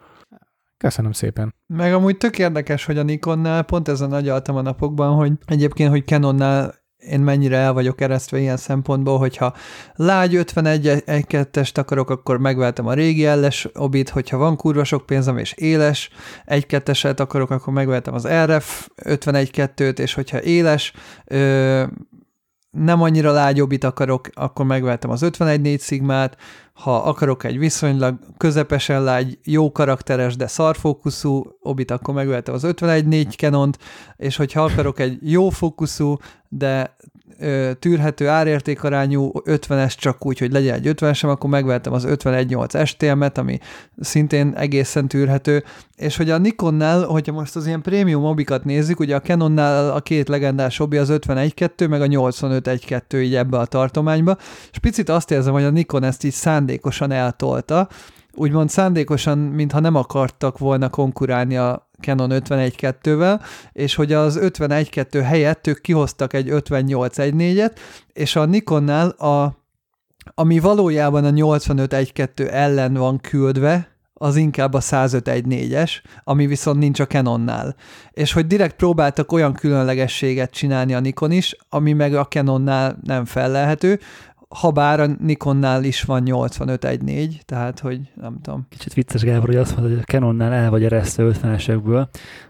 Köszönöm szépen. Meg amúgy tök érdekes, hogy a Nikonnál pont ez a nagy altam a napokban, hogy egyébként, hogy Canonnál én mennyire el vagyok eresztve ilyen szempontból, hogyha lágy 51 1 est akarok, akkor megveltem a régi elles obit, hogyha van kurva sok pénzem és éles 1 2 akarok, akkor megveltem az RF 51 2-t, és hogyha éles ö, nem annyira lágyobbit akarok, akkor megvettem az 51.4 szigmát, ha akarok egy viszonylag közepesen lágy, jó karakteres, de szarfókuszú obit, akkor megvettem az 51.4 Canont, és hogyha akarok egy jó fókuszú, de tűrhető árértékarányú 50-es csak úgy, hogy legyen egy 50 sem, akkor megvettem az 51.8 STM-et, ami szintén egészen tűrhető, és hogy a Nikonnál, hogyha most az ilyen prémium mobikat nézzük, ugye a Canonnál a két legendás obi az 51.2, meg a 85.1.2 így ebbe a tartományba, és picit azt érzem, hogy a Nikon ezt így szándékosan eltolta, úgymond szándékosan, mintha nem akartak volna konkurálni a Canon 51.2-vel, és hogy az 51.2 helyett ők kihoztak egy 58.1.4-et, és a Nikonnál a ami valójában a 85.1.2 ellen van küldve, az inkább a 105.1.4-es, ami viszont nincs a Canonnál. És hogy direkt próbáltak olyan különlegességet csinálni a Nikon is, ami meg a Canonnál nem felelhető, ha bár a Nikonnál is van 8514, tehát hogy nem tudom. Kicsit vicces Gábor, hogy azt mondod, hogy a Canonnál el vagy eresztve 50-esekből,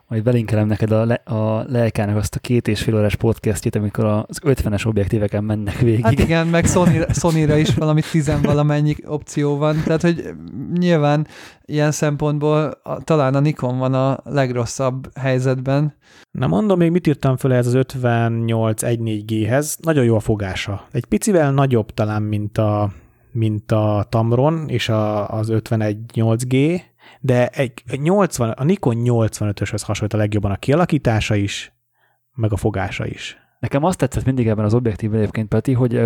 majd belinkelem neked a, le, a lelkának azt a két és fél órás podcastjét, amikor az 50-es objektíveken mennek végig. Hát igen, meg Sony-ra, Sony-ra is valami tizen valamennyi opció van, tehát hogy nyilván ilyen szempontból a, talán a Nikon van a legrosszabb helyzetben. Na mondom, még mit írtam föl ez az 58 1.4G-hez. Nagyon jó a fogása. Egy picivel nagyobb talán, mint a, mint a Tamron és a, az 51 8G, de egy, egy 80, a Nikon 85-öshöz hasonlít a legjobban a kialakítása is, meg a fogása is. Nekem azt tetszett mindig ebben az objektív egyébként, Peti, hogy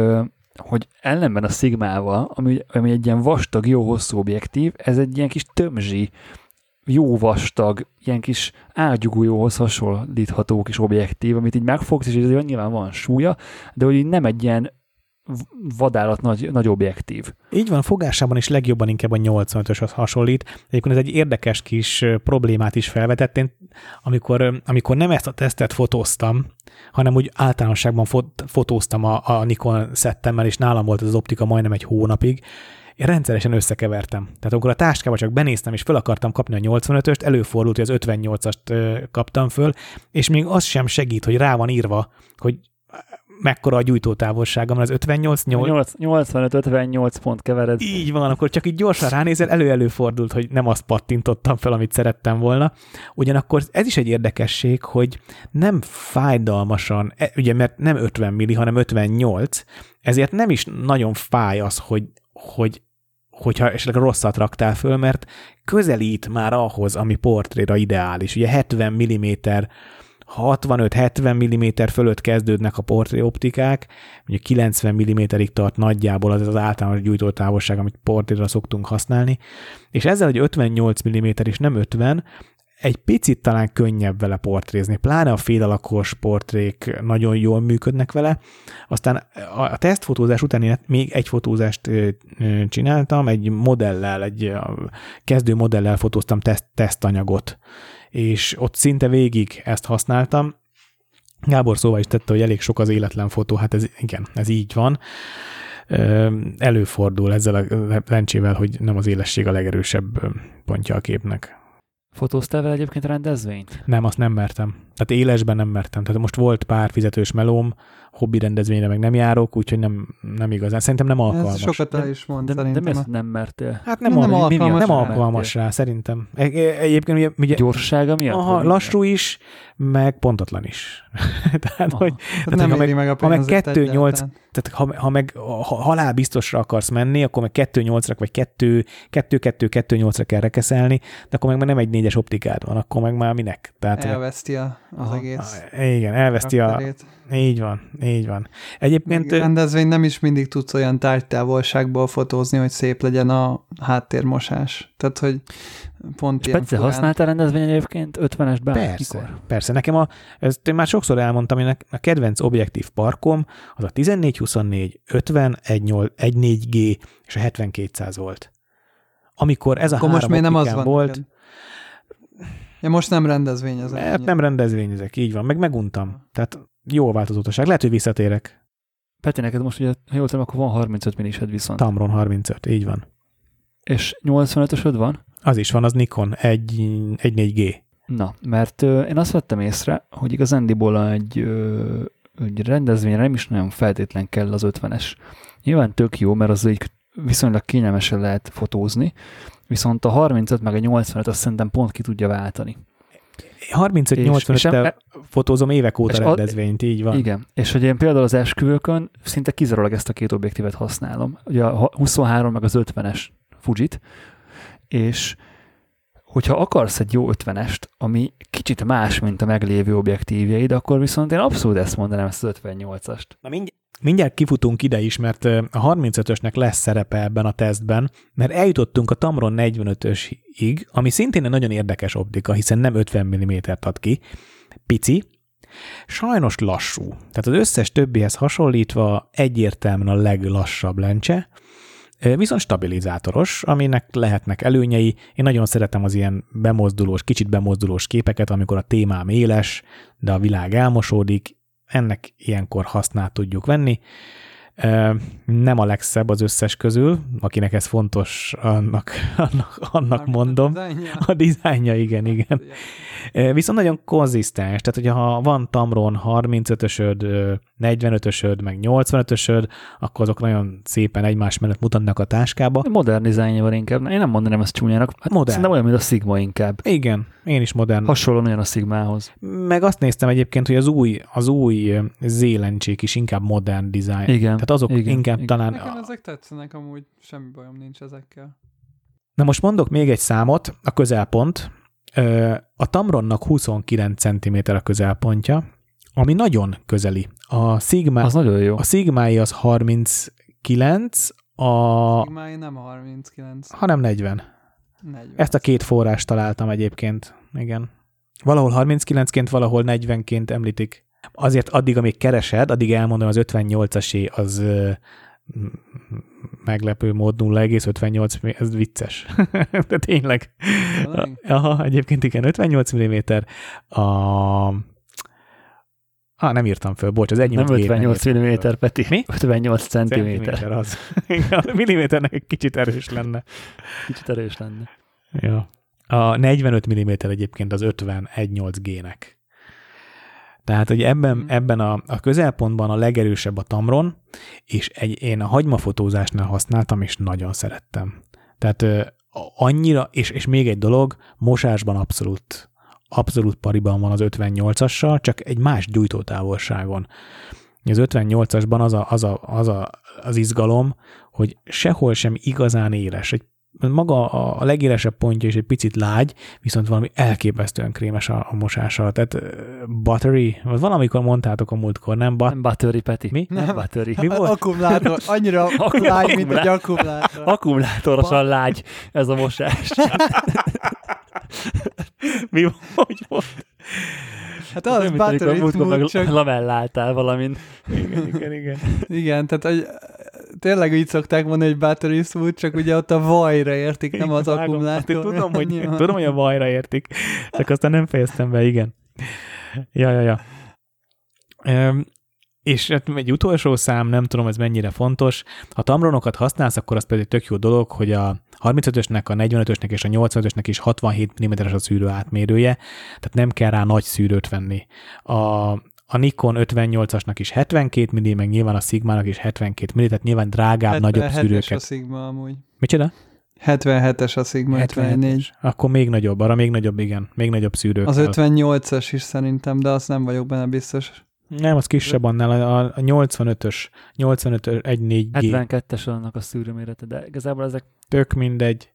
hogy ellenben a Sigmával, ami, ami egy ilyen vastag, jó hosszú objektív, ez egy ilyen kis tömzsi, jó vastag, ilyen kis ágyugójóhoz hasonlítható kis objektív, amit így megfogsz, és ez nyilván van súlya, de hogy így nem egy ilyen vadállat nagy, nagy objektív. Így van, fogásában is legjobban inkább a 85-ös hasonlít. Egyébként ez egy érdekes kis problémát is felvetett. Én, amikor, amikor nem ezt a tesztet fotóztam, hanem úgy általánosságban fot, fotóztam a, a Nikon szettemmel, és nálam volt az optika majdnem egy hónapig, én rendszeresen összekevertem. Tehát amikor a táskába csak benéztem, és fel akartam kapni a 85-öst, előfordult, hogy az 58-ast kaptam föl, és még az sem segít, hogy rá van írva, hogy mekkora a gyújtótávolsága, mert az 58 85-58 pont kevered. Így van, akkor csak így gyorsan ránézel, elő fordult, hogy nem azt pattintottam fel, amit szerettem volna. Ugyanakkor ez is egy érdekesség, hogy nem fájdalmasan, e, ugye mert nem 50 milli, hanem 58, ezért nem is nagyon fáj az, hogy, hogy hogyha esetleg rosszat raktál föl, mert közelít már ahhoz, ami portréra ideális. Ugye 70 mm 65-70 mm fölött kezdődnek a portréoptikák, mondjuk 90 mm-ig tart nagyjából az az általános gyújtótávolság, amit portréra szoktunk használni, és ezzel, hogy 58 mm és nem 50, egy picit talán könnyebb vele portrézni, pláne a félalakos portrék nagyon jól működnek vele. Aztán a tesztfotózás után én még egy fotózást csináltam, egy modellel, egy kezdő modellel fotóztam teszt, tesztanyagot, és ott szinte végig ezt használtam. Gábor szóval is tette, hogy elég sok az életlen fotó, hát ez igen, ez így van. Előfordul ezzel a lencsével, hogy nem az élesség a legerősebb pontja a képnek. Fotóztál vele egyébként rendezvényt? Nem, azt nem mertem. Tehát élesben nem mertem. Tehát most volt pár fizetős melóm, hobbi rendezvényre meg nem járok, úgyhogy nem, nem igazán. Szerintem nem alkalmas. Ez sokat el is mond, De, de szerintem. mi azt nem mertél? Hát nem, Nem nem, alkalmas alkalmas, nem alkalmas rá, szerintem. E- e- Egyébként ugye, ugye Gyorsága miatt? aha, lassú is, meg pontatlan is. Tehát, Aha. hogy, Tehát nem ha meg- meg a ha meg pénzét 2-8 egyáltalán. tehát ha, ha meg ha halál biztosra akarsz menni, akkor meg 2-8-ra vagy 2-2-2-8-ra kell rekeszelni, de akkor meg már nem egy négyes optikád van, akkor meg már minek? Tehát, Elveszti a, az Aha. egész igen, elveszti a... Így van, így van. Egyébként... Még rendezvény nem is mindig tudsz olyan tárgytávolságból fotózni, hogy szép legyen a háttérmosás. Tehát, hogy pont ilyen Speci, furán. használtál rendezvény egyébként 50-es bár? Persze, Mikor? persze. Nekem a, ezt én már sokszor elmondtam, hogy a kedvenc objektív parkom az a 14-24, 50, 1.4G és a 7200 volt. Amikor ez a Akkor három most miért nem az van volt, neked? Ja, most nem rendezvény ez. mert nem rendezvényezek, így van, meg meguntam. Tehát jó változótaság. Lehet, hogy visszatérek. Peti, neked most ugye, ha jól tudom, akkor van 35 millised viszont. Tamron 35, így van. És 85-ösöd van? Az is van, az Nikon 1, 1.4G. Na, mert ö, én azt vettem észre, hogy igazándiból egy, ö, egy rendezvényre nem is nagyon feltétlen kell az 50-es. Nyilván tök jó, mert az így viszonylag kényelmesen lehet fotózni, viszont a 35 meg a 85 azt szerintem pont ki tudja váltani. 35-85-tel fotózom évek óta rendezvényt, így van. Igen, és hogy én például az esküvőkön szinte kizárólag ezt a két objektívet használom. Ugye a 23 meg az 50-es Fujit, és hogyha akarsz egy jó 50-est, ami kicsit más, mint a meglévő objektívjeid, akkor viszont én abszolút ezt mondanám, ezt az 58-ast. Na mindjárt, mindjárt kifutunk ide is, mert a 35-ösnek lesz szerepe ebben a tesztben, mert eljutottunk a Tamron 45-ösig, ami szintén egy nagyon érdekes optika, hiszen nem 50 mm-t ad ki, pici, sajnos lassú. Tehát az összes többihez hasonlítva egyértelműen a leglassabb lencse, viszont stabilizátoros, aminek lehetnek előnyei. Én nagyon szeretem az ilyen bemozdulós, kicsit bemozdulós képeket, amikor a témám éles, de a világ elmosódik, ennek ilyenkor hasznát tudjuk venni. Nem a legszebb az összes közül, akinek ez fontos, annak, annak, annak mondom. A dizájnja, igen, igen. Viszont nagyon konzisztens, tehát hogyha ha van Tamron 35-ösöd, ö, 45-ösöd, meg 85-ösöd, akkor azok nagyon szépen egymás mellett mutatnak a táskába. Modern dizájnja van inkább. Én nem mondanám ezt csúnyának. Hát Modern. Szerintem olyan, mint a Sigma inkább. Igen, én is modern. Hasonló nagyon a Sigmához. Meg azt néztem egyébként, hogy az új, az új zélencsék is inkább modern design. Igen. Tehát azok igen, inkább igen. talán... Nekem ezek tetszenek amúgy, semmi bajom nincs ezekkel. Na most mondok még egy számot, a közelpont. A Tamronnak 29 cm a közelpontja, ami nagyon közeli. A Sigma, Az nagyon jó. a Sigmái az 39, a, Sigmái nem 39, hanem 40. 40. Ezt a két forrást találtam egyébként. Igen. Valahol 39-ként, valahol 40-ként említik. Azért addig, amíg keresed, addig elmondom, az 58-asé az meglepő mód 0,58, ez vicces. De tényleg. Tényleg? Aha, egyébként igen, 58 mm. A... Ah, nem írtam föl, bocs, az 1 nem 58 mm, Peti. Mi? 58 cm. Centiméter az. A milliméternek egy kicsit erős lenne. Kicsit erős lenne. Ja. A 45 mm egyébként az 51.8 G-nek. Tehát, hogy ebben, Mhm. ebben a, a közelpontban a legerősebb a Tamron, és egy, én a hagymafotózásnál használtam, és nagyon szerettem. Tehát ö, annyira, és, és még egy dolog, mosásban abszolút, abszolút pariban van az 58-assal, csak egy más gyújtótávolságon. Az 58-asban az, a, az, a, az, a, az izgalom, hogy sehol sem igazán éles. Egy maga a a legélesebb pontja is egy picit lágy, viszont valami elképesztően krémes a, a mosása. Tehát buttery, vagy valamikor mondtátok a múltkor, nem? But, Nem Battery, Peti. Mi? Nem Nem. Battery. Mi volt? Akkumulátor, annyira lágy, mint egy akkumulátor. Akkumulátorosan lágy ez a mosás. Mi hogy volt? Hát az múltkor smooth, meg csak lamelláltál valamin. Igen, igen, igen. igen, tehát hogy tényleg így szokták mondani, hogy smooth, csak ugye ott a vajra értik, nem az akkumulátor. Hát tudom, hogy, Ja. tudom, hogy a bajra értik, csak aztán nem fejeztem be, igen. Ja, ja, ja. És hát egy utolsó szám, nem tudom, ez mennyire fontos. Ha tamronokat használsz, akkor az egy tök jó dolog, hogy a 35-ösnek, a 45-ösnek és a 85-ösnek is 67 mm-es a szűrő átmérője, tehát nem kell rá nagy szűrőt venni. A, a Nikon 58-asnak is 72 mm, meg nyilván a Sigmának is 72 mm, tehát nyilván drágább, nagyobb szűrőket. a Sigma amúgy. Micsoda? 77-es a Sigma 74. Akkor még nagyobb, arra még nagyobb, igen. Még nagyobb szűrők. Az 58-as is szerintem, de azt nem vagyok benne biztos. Nem, az kisebb annál, a, a 85-ös, 85 1.4G. 72-es annak a szűrőmérete, de igazából ezek... Tök mindegy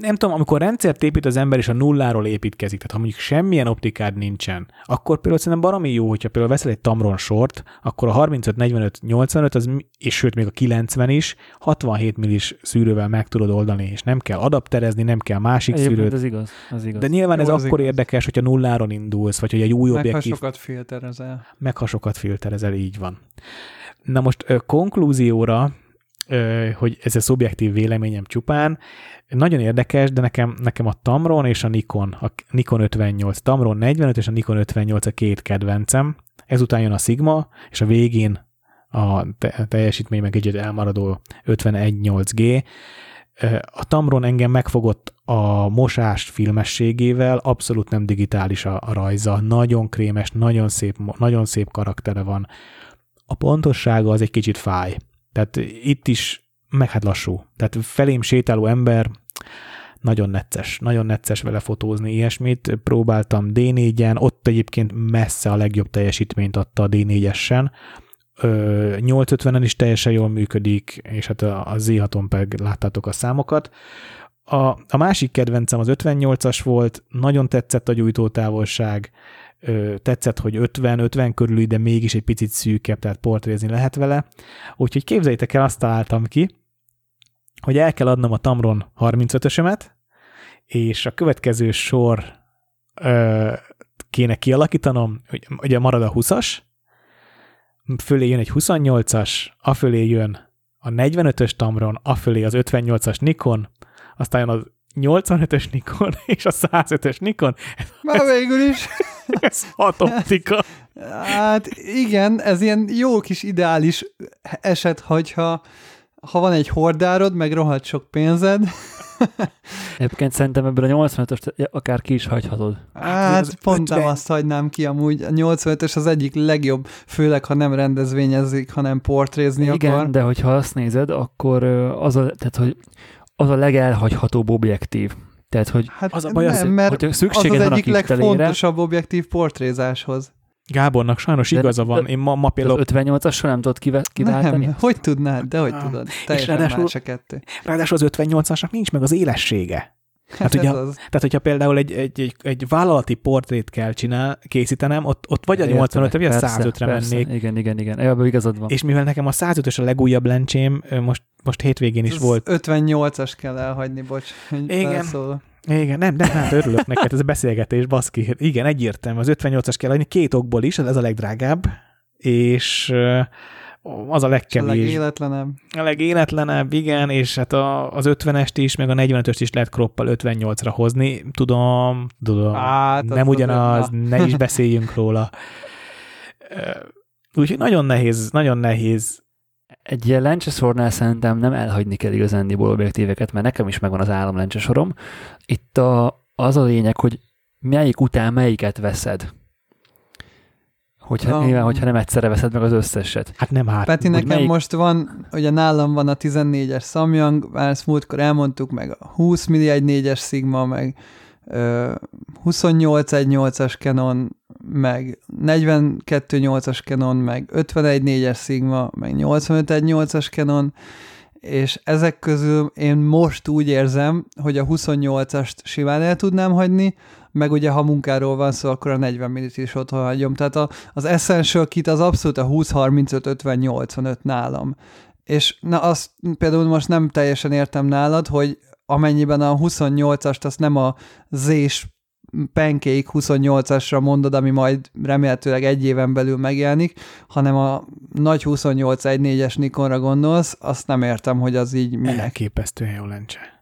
nem tudom, amikor rendszert épít az ember, és a nulláról építkezik, tehát ha mondjuk semmilyen optikád nincsen, akkor például szerintem baromi jó, hogyha például veszel egy Tamron sort, akkor a 35, 45, 85, az, és sőt még a 90 is, 67 millis szűrővel meg tudod oldani, és nem kell adapterezni, nem kell másik Egyébként szűrőt. Ez igaz, az igaz. De nyilván jó, ez akkor igaz. érdekes, hogyha nulláron indulsz, vagy hogy egy új objektív... Meghasokat filterezel. Meghasokat filterezel, így van. Na most konklúzióra, hogy ez a szubjektív véleményem csupán, nagyon érdekes, de nekem, nekem a Tamron és a Nikon, a Nikon 58, Tamron 45 és a Nikon 58 a két kedvencem. Ezután jön a Sigma, és a végén a teljesítmény meg kicsit elmaradó 51.8G. A Tamron engem megfogott a mosás filmességével, abszolút nem digitális a, a rajza, nagyon krémes, nagyon szép, nagyon szép karaktere van. A pontossága az egy kicsit fáj. Tehát itt is meg hát lassú. Tehát felém sétáló ember nagyon necces, nagyon necces vele fotózni ilyesmit. Próbáltam D4-en, ott egyébként messze a legjobb teljesítményt adta a D4-esen. 850-en is teljesen jól működik, és hát a Z6-on pedig láttátok a számokat. A, a másik kedvencem az 58-as volt, nagyon tetszett a gyújtótávolság, tetszett, hogy 50-50 körül, de mégis egy picit szűkebb, tehát portrézni lehet vele. Úgyhogy képzeljétek el, azt találtam ki, hogy el kell adnom a Tamron 35-ösömet, és a következő sor ö, kéne kialakítanom, ugye marad a 20-as, fölé jön egy 28-as, afölé jön a 45-ös Tamron, afölé az 58-as Nikon, aztán az 85-ös Nikon és a 105-ös Nikon. Már végül is. ez hat optika. Hát igen, ez ilyen jó kis ideális eset, hogyha ha van egy hordárod, meg rohadt sok pénzed. Egyébként szerintem ebből a 85-öst akár ki is hagyhatod. Hát az pont 50... nem azt hagynám ki, amúgy a 85-ös az egyik legjobb, főleg ha nem rendezvényezik, hanem portrézni Igen, akar. de hogyha azt nézed, akkor az a, tehát, hogy az a legelhagyhatóbb objektív. Tehát, hogy hát az a baj, nem, az, mert hogy szükséged az az egyik legfontosabb objektív portrézáshoz. Gábornak sajnos igaza van. Én ma, ma például... Az 58-asra nem tudod kiváltani? Nem, hogy tudnád? De hogy tudod? Teljesen ráadásul, más a kettő. Ráadásul az 58-asnak nincs meg az élessége. Hát, ugye, az. tehát, hogyha például egy, egy, egy, egy vállalati portrét kell csinál, készítenem, ott, ott vagy a 85 vagy a 105-re mennék. Igen, igen, igen. Ebben igazad van. És mivel nekem a 105-ös a legújabb lencsém, most, most hétvégén is Ez volt. 58-as kell elhagyni, bocs. Igen. Igen, nem, nem, hát örülök neked, ez a beszélgetés, baszki. Igen, egyértelmű, az 58-as kell adni, két okból is, ez a legdrágább, és az a legkevés. A legéletlenebb. A legéletlenebb, igen, és hát a, az 50-est is, meg a 45-öst is lehet kroppal 58-ra hozni. Tudom, tudom, hát, nem ugyanaz, ne is beszéljünk róla. Úgyhogy nagyon nehéz, nagyon nehéz egy ilyen lencsesornál szerintem nem elhagyni kell igazándiból objektíveket, mert nekem is megvan az állam lencsesorom. Itt a, az a lényeg, hogy melyik után melyiket veszed. Hogyha, a... nyilván, hogyha nem egyszerre veszed meg az összeset. Hát nem hát. Peti, nekem melyik... most van, ugye nálam van a 14-es Samyang, már ezt múltkor elmondtuk, meg a 20 milli 4-es Sigma, meg 28 1.8-as Canon, meg 42.8-as Canon, meg 51.4-es Sigma, meg 85.1.8-as Canon, és ezek közül én most úgy érzem, hogy a 28-ast simán el tudnám hagyni, meg ugye ha munkáról van szó, akkor a 40 minit is otthon hagyom. Tehát a, az Essential Kit az abszolút a 20-35-50-85 nálam. És na azt például most nem teljesen értem nálad, hogy amennyiben a 28-ast azt nem a Z-s Pancake 28-asra mondod, ami majd remélhetőleg egy éven belül megjelenik, hanem a nagy 28 1.4-es Nikonra gondolsz, azt nem értem, hogy az így minek. Elképesztően jó lencse.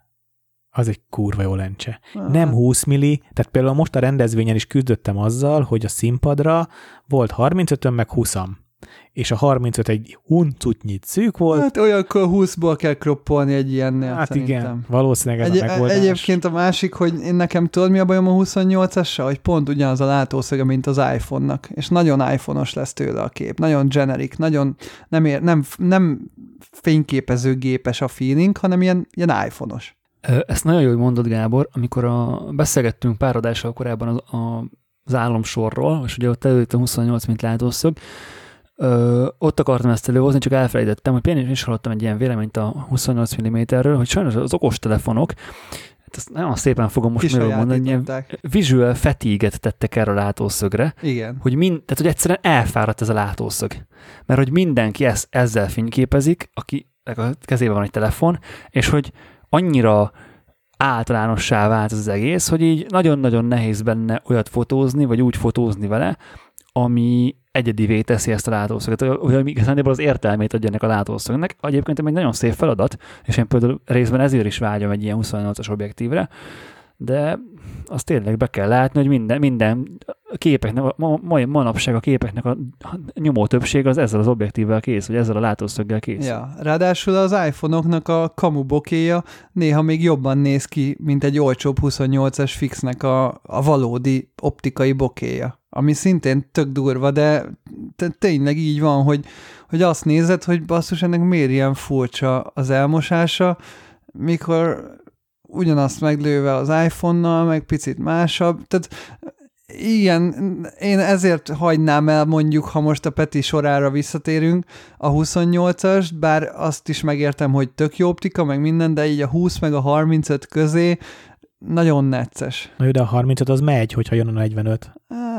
Az egy kurva jó lencse. Aha. Nem 20 milli, tehát például most a rendezvényen is küzdöttem azzal, hogy a színpadra volt 35 meg 20 és a 35 egy huncutnyit szűk volt. Hát olyankor 20-ból kell kroppolni egy ilyennél. Hát szerintem. igen, valószínűleg ez Egy, a megoldás. egyébként a másik, hogy én nekem tudod mi a bajom a 28-assal, hogy pont ugyanaz a látószöge, mint az iPhone-nak, és nagyon iPhone-os lesz tőle a kép, nagyon generic, nagyon nem, ér, nem, nem fényképezőgépes a feeling, hanem ilyen, ilyen iPhone-os. Ezt nagyon jól mondod, Gábor, amikor a, beszélgettünk pár adással korábban az, a, az államsorról, és ugye ott előtt a 28, mint látószög, Ö, ott akartam ezt előhozni, csak elfelejtettem, hogy én is hallottam egy ilyen véleményt a 28 mm-ről, hogy sajnos az okostelefonok, hát ezt nagyon szépen fogom most miről mondani, ilyen visual fatigue-et tettek erre a látószögre, Igen. hogy, mind, tehát, hogy egyszerűen elfáradt ez a látószög. Mert hogy mindenki ezt, ezzel fényképezik, aki a kezében van egy telefon, és hogy annyira általánossá vált az egész, hogy így nagyon-nagyon nehéz benne olyat fotózni, vagy úgy fotózni vele, ami egyedivé teszi ezt a látószöget, hogy ami igazából az értelmét adja ennek a látószögnek. Egyébként egy nagyon szép feladat, és én például részben ezért is vágyom egy ilyen 28-as objektívre, de azt tényleg be kell látni, hogy minden, minden képeknek, ma, ma, manapság a képeknek a nyomó többség az ezzel az objektívvel kész, vagy ezzel a látószöggel kész. Ja, ráadásul az iPhone-oknak a kamu bokéja néha még jobban néz ki, mint egy olcsóbb 28-as fixnek a, a valódi optikai bokéja, ami szintén tök durva, de tényleg így van, hogy, hogy azt nézed, hogy basszus, ennek miért ilyen furcsa az elmosása, mikor ugyanazt meglőve az iPhone-nal, meg picit másabb, tehát igen, én ezért hagynám el mondjuk, ha most a Peti sorára visszatérünk, a 28-as, bár azt is megértem, hogy tök jó optika, meg minden, de így a 20 meg a 35 közé nagyon necces. Na jó, de a 35 az megy, hogyha jön a 45.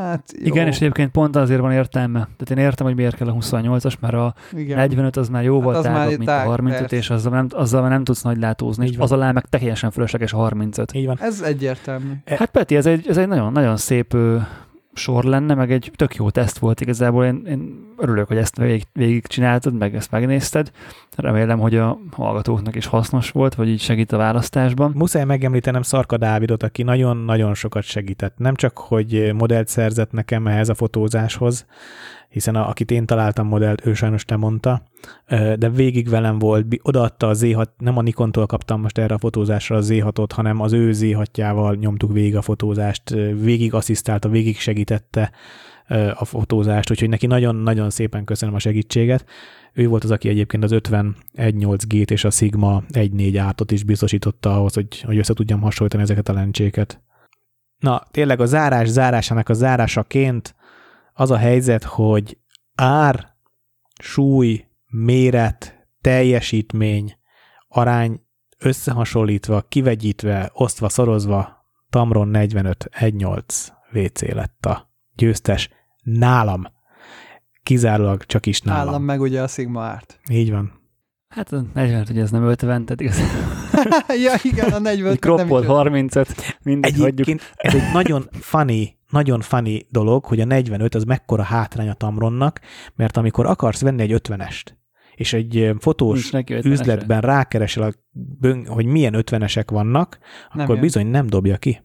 Hát jó. Igen, és egyébként pont azért van értelme. Tehát én értem, hogy miért kell a 28-as, mert a igen. 45 az már jóval Hát tágabb, mint tág, a 35, persze. és azzal nem, azzal már nem tudsz nagy látózni, Így és az alá meg teljesen fölösleges a 35. Így van. Ez egyértelmű. Hát Peti, ez egy, ez egy nagyon, nagyon szép sor lenne, meg egy tök jó teszt volt igazából. Én, én örülök, hogy ezt végig, végig csináltad, meg ezt megnézted. Remélem, hogy a hallgatóknak is hasznos volt, vagy így segít a választásban. Muszáj megemlítenem Szarka Dávidot, aki nagyon-nagyon sokat segített. Nem csak, hogy modellt szerzett nekem ehhez a fotózáshoz, hiszen a, akit én találtam modellt, ő sajnos nem mondta, de végig velem volt, odaadta a Z6, nem a Nikontól kaptam most erre a fotózásra a Z6-ot, hanem az ő Z6-jával nyomtuk végig a fotózást, végig asszisztálta, végig segítette a fotózást, úgyhogy neki nagyon-nagyon szépen köszönöm a segítséget. Ő volt az, aki egyébként az 50-1.8G-t és a Sigma 1.4 átot is biztosította ahhoz, hogy, hogy össze tudjam hasonlítani ezeket a lencséket. Na, tényleg a zárás zárásának a zárásaként az a helyzet, hogy ár, súly, méret, teljesítmény, arány összehasonlítva, kivegyítve, osztva, szorozva, Tamron 45 1.8 WC lett a győztes nálam. Kizárólag csak is nálam. Állam meg ugye a Sigma árt. Így van. Hát a 40, hogy ez nem 50, tehát igaz. ja, igen, a 40 Egy kroppol 35, mindegy, hagyjuk. Egyébként ez egy nagyon funny, nagyon funny dolog, hogy a 45 az mekkora hátrány a Tamronnak, mert amikor akarsz venni egy 50-est, és egy fotós Nincs neki 50-esre. üzletben rákeresel, hogy milyen 50-esek vannak, Nem akkor jön. bizony nem dobja ki.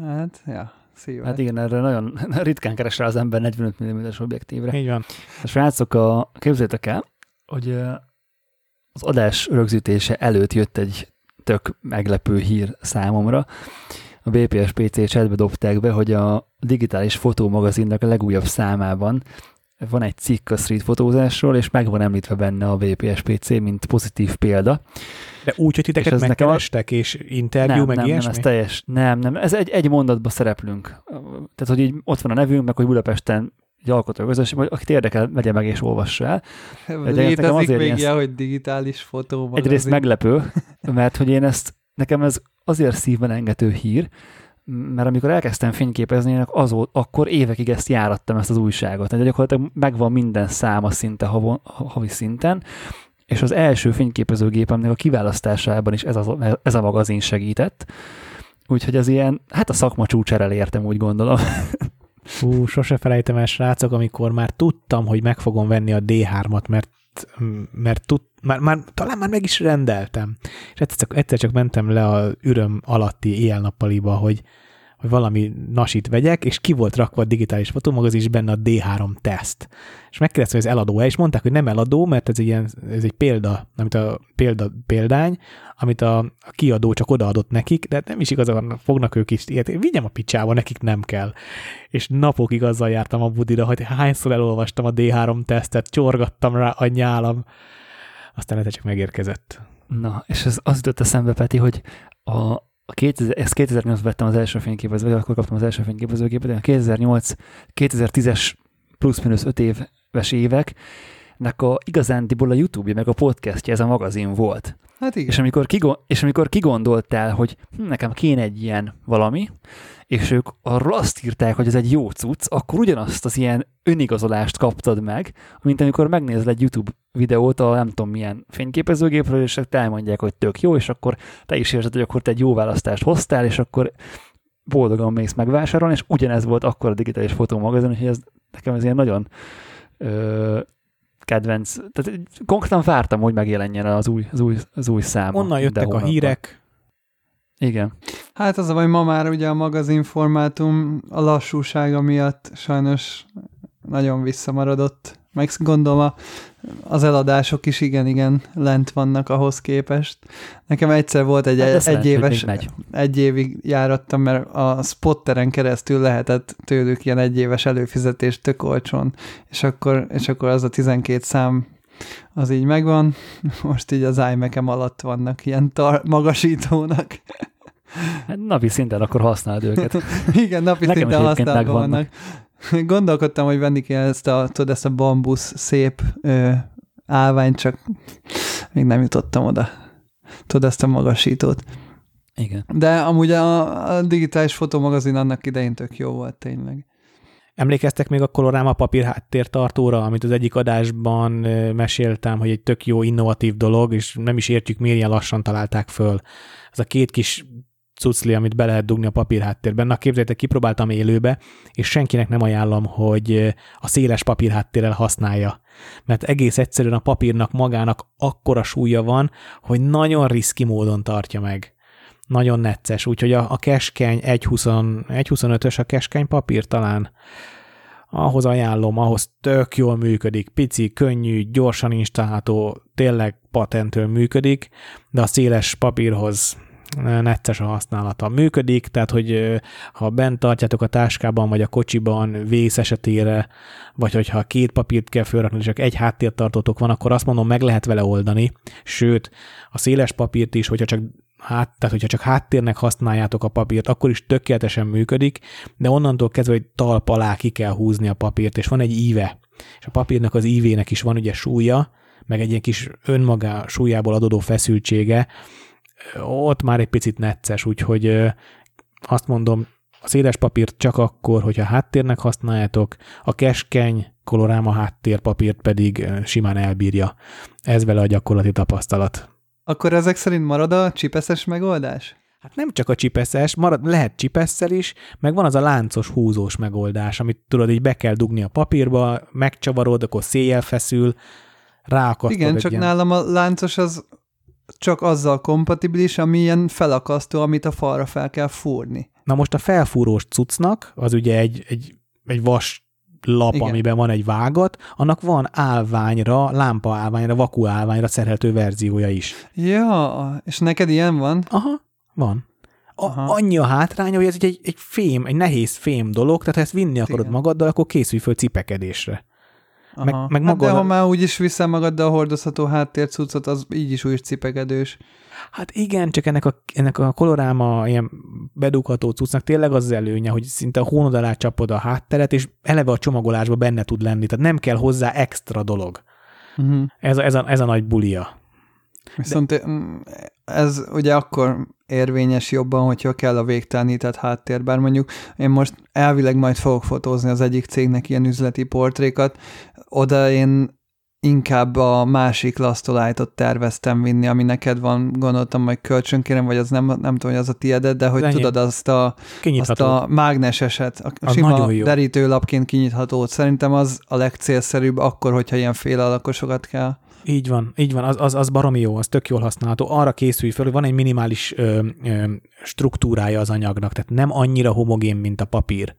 Hát, ja, szíves. Hát igen, erre nagyon ritkán keres rá az ember 45 mm-es objektívre. Így van. A srácok, a, képzeljétek el, hogy az adás rögzítése előtt jött egy tök meglepő hír számomra. A BPS PC chatbe dobták be, hogy a digitális fotómagazinnak a legújabb számában van egy cikk a street fotózásról, és meg van említve benne a VPS PC, mint pozitív példa. De úgy, hogy titeket És ez nekem a- megkerestek, és interjú, nem, meg nem, ilyesmi? nem, ez teljes, nem, nem, ez egy, egy mondatba szereplünk. Tehát, hogy így ott van a nevünk, meg hogy Budapesten egy alkotó közösség, vagy akit érdekel, vegye meg és olvassa el. Létezik azért még ilyen- ilyen, hogy digitális fotó. Egyrészt meglepő, mert hogy én ezt, nekem ez azért szívben engető hír, mert amikor elkezdtem fényképezni, én azó, akkor évekig ezt járattam, ezt az újságot. Tehát gyakorlatilag megvan minden száma szinte havon, ha- havi szinten, és az első fényképezőgépemnek a kiválasztásában is ez a, ez a magazin segített. Úgyhogy ez ilyen, hát a szakma csúcsára elértem, úgy gondolom. Fú, sose felejtem el, srácok, amikor már tudtam, hogy meg fogom venni a D3-at, mert mert tud, már, már, talán már meg is rendeltem. És egyszer csak, egyszer csak mentem le a üröm alatti éjjel-nappaliba, hogy, hogy valami nasit vegyek, és ki volt rakva a digitális fotómagazin, és benne a D3 teszt. És megkérdeztem, hogy ez eladó-e, és mondták, hogy nem eladó, mert ez egy, ilyen, ez egy példa, amit a példa, példány, amit a, a kiadó csak odaadott nekik, de nem is igazán fognak ők is ilyet. Vigyem a picsába, nekik nem kell. És napokig azzal jártam a budira, hogy hányszor elolvastam a D3 tesztet, csorgattam rá a nyálam, aztán ez csak megérkezett. Na, és ez az jutott eszembe, Peti, hogy a, a 2000, ezt 2008 vettem az első fényképező, vagy akkor kaptam az első fényképezőgépet, a 2008-2010-es plusz-minusz 5 éves évek, nek a igazándiból a YouTube-ja, meg a podcastja, ez a magazin volt. Hát igen. És amikor, kigond, és amikor kigondoltál, hogy hm, nekem kéne egy ilyen valami, és ők arról azt írták, hogy ez egy jó cucc, akkor ugyanazt az ilyen önigazolást kaptad meg, mint amikor megnézed egy YouTube videót a nem tudom milyen fényképezőgépről, és te elmondják, hogy tök jó, és akkor te is érzed, hogy akkor te egy jó választást hoztál, és akkor boldogan mész megvásárolni, és ugyanez volt akkor a digitális fotómagazin, hogy ez nekem ez ilyen nagyon ö, kedvenc. Tehát konkrétan vártam, hogy megjelenjen az új, az új, az új szám. Onnan jöttek a hírek. Igen. Hát az a baj, ma már ugye a magazin formátum a lassúsága miatt sajnos nagyon visszamaradott. Meg gondolom az eladások is igen-igen lent vannak ahhoz képest. Nekem egyszer volt egy, hát egy, éves, egy évig járattam, mert a spotteren keresztül lehetett tőlük ilyen egy éves előfizetést tök olcsón, és akkor, és akkor az a 12 szám az így megvan, most így az imac alatt vannak ilyen tar- magasítónak. Hát napi szinten akkor használd őket. Igen, napi Nekem szinten használva vannak. Gondolkodtam, hogy venni kell ezt a, tudod, ezt a bambusz szép ö, állványt, csak még nem jutottam oda. Tudod, ezt a magasítót. Igen. De amúgy a, a digitális fotomagazin annak idején tök jó volt tényleg. Emlékeztek még a Colorama papír háttértartóra, amit az egyik adásban meséltem, hogy egy tök jó innovatív dolog, és nem is értjük, miért ilyen lassan találták föl. Ez a két kis cucli, amit be lehet dugni a papírháttérben. Na képzeljétek, kipróbáltam élőbe, és senkinek nem ajánlom, hogy a széles papírháttérrel használja. Mert egész egyszerűen a papírnak magának akkora súlya van, hogy nagyon riszki módon tartja meg. Nagyon necces, úgyhogy a, a keskeny 1.25-ös a keskeny papír talán ahhoz ajánlom, ahhoz tök jól működik, pici, könnyű, gyorsan installálható, tényleg patentől működik, de a széles papírhoz necces a használata. Működik, tehát hogy ha bent tartjátok a táskában, vagy a kocsiban vész esetére, vagy hogyha két papírt kell felrakni, csak egy háttértartótok van, akkor azt mondom, meg lehet vele oldani. Sőt, a széles papírt is, hogyha csak hát, tehát hogyha csak háttérnek használjátok a papírt, akkor is tökéletesen működik, de onnantól kezdve, hogy talp alá ki kell húzni a papírt, és van egy íve, és a papírnak az ívének is van ugye súlya, meg egy ilyen kis önmaga súlyából adódó feszültsége, ott már egy picit necces, úgyhogy azt mondom, a széles papírt csak akkor, hogyha háttérnek használjátok, a keskeny koloráma háttérpapírt pedig simán elbírja. Ez vele a gyakorlati tapasztalat. Akkor ezek szerint marad a csipeszes megoldás? Hát nem csak a csipeszes, marad, lehet csipesszel is, meg van az a láncos húzós megoldás, amit tudod, így be kell dugni a papírba, megcsavarod, akkor széjjel feszül, ráakasztod Igen, csak ilyen... nálam a láncos az csak azzal kompatibilis, ami ilyen felakasztó, amit a falra fel kell fúrni. Na most a felfúrós cuccnak, az ugye egy, egy, egy vas lap, Igen. amiben van egy vágat, annak van állványra, lámpa állványra, vaku állványra szerelhető verziója is. Ja, és neked ilyen van? Aha, van. A, Aha. annyi a hátránya, hogy ez egy, egy fém, egy nehéz fém dolog, tehát ha ezt vinni akarod Igen. magaddal, akkor készülj föl cipekedésre. Aha. Meg, meg hát de ha már úgyis viszel magaddal a hordozható háttércuccot, az így is úgy cipegedős. Hát igen, csak ennek a, ennek a koloráma ilyen bedugható cuccnak tényleg az, az előnye, hogy szinte a hónod alá csapod a hátteret, és eleve a csomagolásba benne tud lenni, tehát nem kell hozzá extra dolog. Uh-huh. Ez, a, ez, a, ez a nagy bulia. Viszont De... ez ugye akkor érvényes jobban, hogyha kell a végtelenített háttér, bár mondjuk én most elvileg majd fogok fotózni az egyik cégnek ilyen üzleti portrékat, oda én inkább a másik lasztolájtot terveztem vinni, ami neked van, gondoltam, majd kölcsönkérem, vagy az nem, nem tudom, hogy az a tiédet, de hogy tudod azt a, azt a mágneseset, a az sima derítőlapként kinyithatót. Szerintem az a legcélszerűbb akkor, hogyha ilyen fél alakosokat kell. Így van, így van, az, az, az baromi jó, az tök jól használható. Arra készülj fel, hogy van egy minimális ö, ö, struktúrája az anyagnak, tehát nem annyira homogén, mint a papír.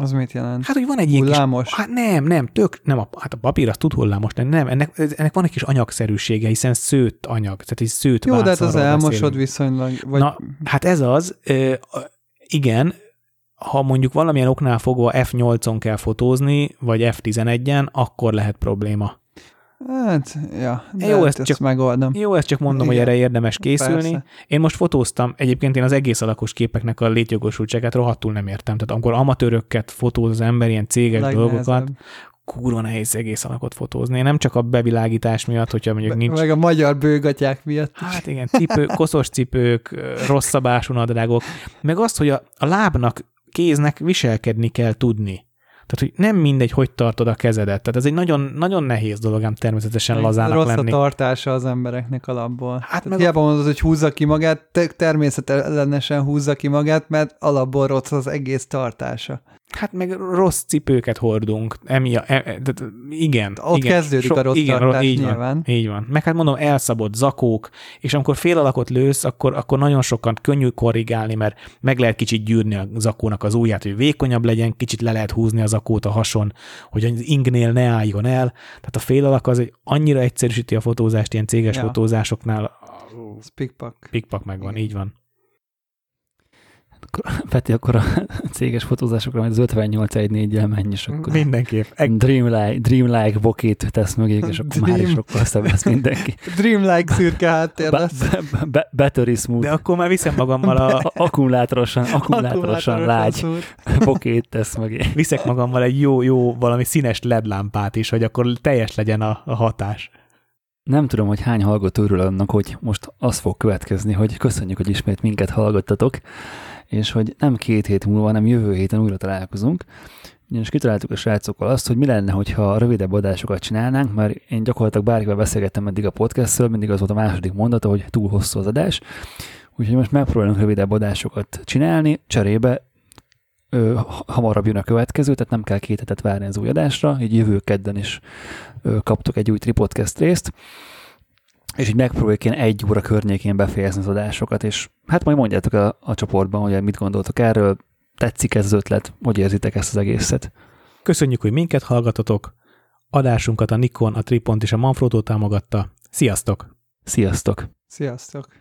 Az mit jelent? Hát, hogy van egy ilyen Hullámos? Kis, hát nem, nem, tök, nem, a, hát a papír az tud hullámos, de nem, ennek, ennek van egy kis anyagszerűsége, hiszen szőtt anyag, tehát egy szőtt Jó, de hát az elmosod beszélünk. viszonylag. Vagy... Na, hát ez az, igen, ha mondjuk valamilyen oknál fogva F8-on kell fotózni, vagy F11-en, akkor lehet probléma. Hát, ja, de Jó, hát ezt ezt csak- megoldom. Jó, ezt csak mondom, hogy Igen. erre érdemes készülni. Persze. Én most fotóztam, egyébként én az egész alakos képeknek a létjogosultságát rohadtul nem értem. Tehát amikor amatőröket fotóz az ember, ilyen céges Legnehezebb. dolgokat, kurva nehéz egész alakot fotózni. Nem csak a bevilágítás miatt, hogyha mondjuk Be- nincs... Meg a magyar bőgatyák miatt. Hát igen, cipő, koszos cipők, rossz szabású nadrágok, meg azt, hogy a, a lábnak, kéznek viselkedni kell tudni. Tehát, hogy nem mindegy, hogy tartod a kezedet. Tehát ez egy nagyon, nagyon nehéz dolog ám természetesen Meg lazának Rossz lenni. a tartása az embereknek alapból. Hát meg meg a- hiába mondod, hogy húzza ki magát, te- természetellenesen húzza ki magát, mert alapból rossz az egész tartása. Hát meg rossz cipőket hordunk. Emia, e, e, tehát igen. Ott igen, kezdődik a rossz tartás így nyilván. Van, így van. Meg hát mondom, elszabott zakók, és amikor fél alakot lősz, akkor, akkor nagyon sokan könnyű korrigálni, mert meg lehet kicsit gyűrni a zakónak az ujját, hogy vékonyabb legyen, kicsit le lehet húzni a zakót a hason, hogy az ingnél ne álljon el. Tehát a fél alak az egy annyira egyszerűsíti a fotózást, ilyen céges Ja. fotózásoknál Speakpak. pikpak megvan, így van. Peti, akkor a céges fotózásokra majd az 5814-jel menj, és akkor Mindenképp. Eg- dreamlike, dreamlike bokét tesz mögék, és akkor már is Dream. sokkal szebb lesz mindenki. Dreamlike szürke háttér Be, lesz. be, be, battery smooth. De akkor már viszem magammal a, akkumulátorosan, akkumulátorosan lágy bokét tesz mögé. viszek magammal egy jó, jó valami színes LED lámpát is, hogy akkor teljes legyen a, a hatás. Nem tudom, hogy hány hallgató örül annak, hogy most az fog következni, hogy köszönjük, hogy ismét minket hallgattatok, és hogy nem két hét múlva, hanem jövő héten újra találkozunk. Ugyanis kitaláltuk a srácokkal azt, hogy mi lenne, hogyha rövidebb adásokat csinálnánk, mert én gyakorlatilag bárkivel beszélgettem eddig a podcastről, mindig az volt a második mondata, hogy túl hosszú az adás. Úgyhogy most megpróbálunk rövidebb adásokat csinálni, cserébe ö, hamarabb jön a következő, tehát nem kell két hetet várni az új adásra, így jövő kedden is ö, kaptok egy új tripodcast részt, és így megpróbáljuk ilyen egy óra környékén befejezni az adásokat, és hát majd mondjátok a, a csoportban, hogy mit gondoltok erről, tetszik ez az ötlet, hogy érzitek ezt az egészet. Köszönjük, hogy minket hallgatotok. Adásunkat a Nikon, a Tripont és a Manfrotto támogatta. Sziasztok! Sziasztok! Sziasztok.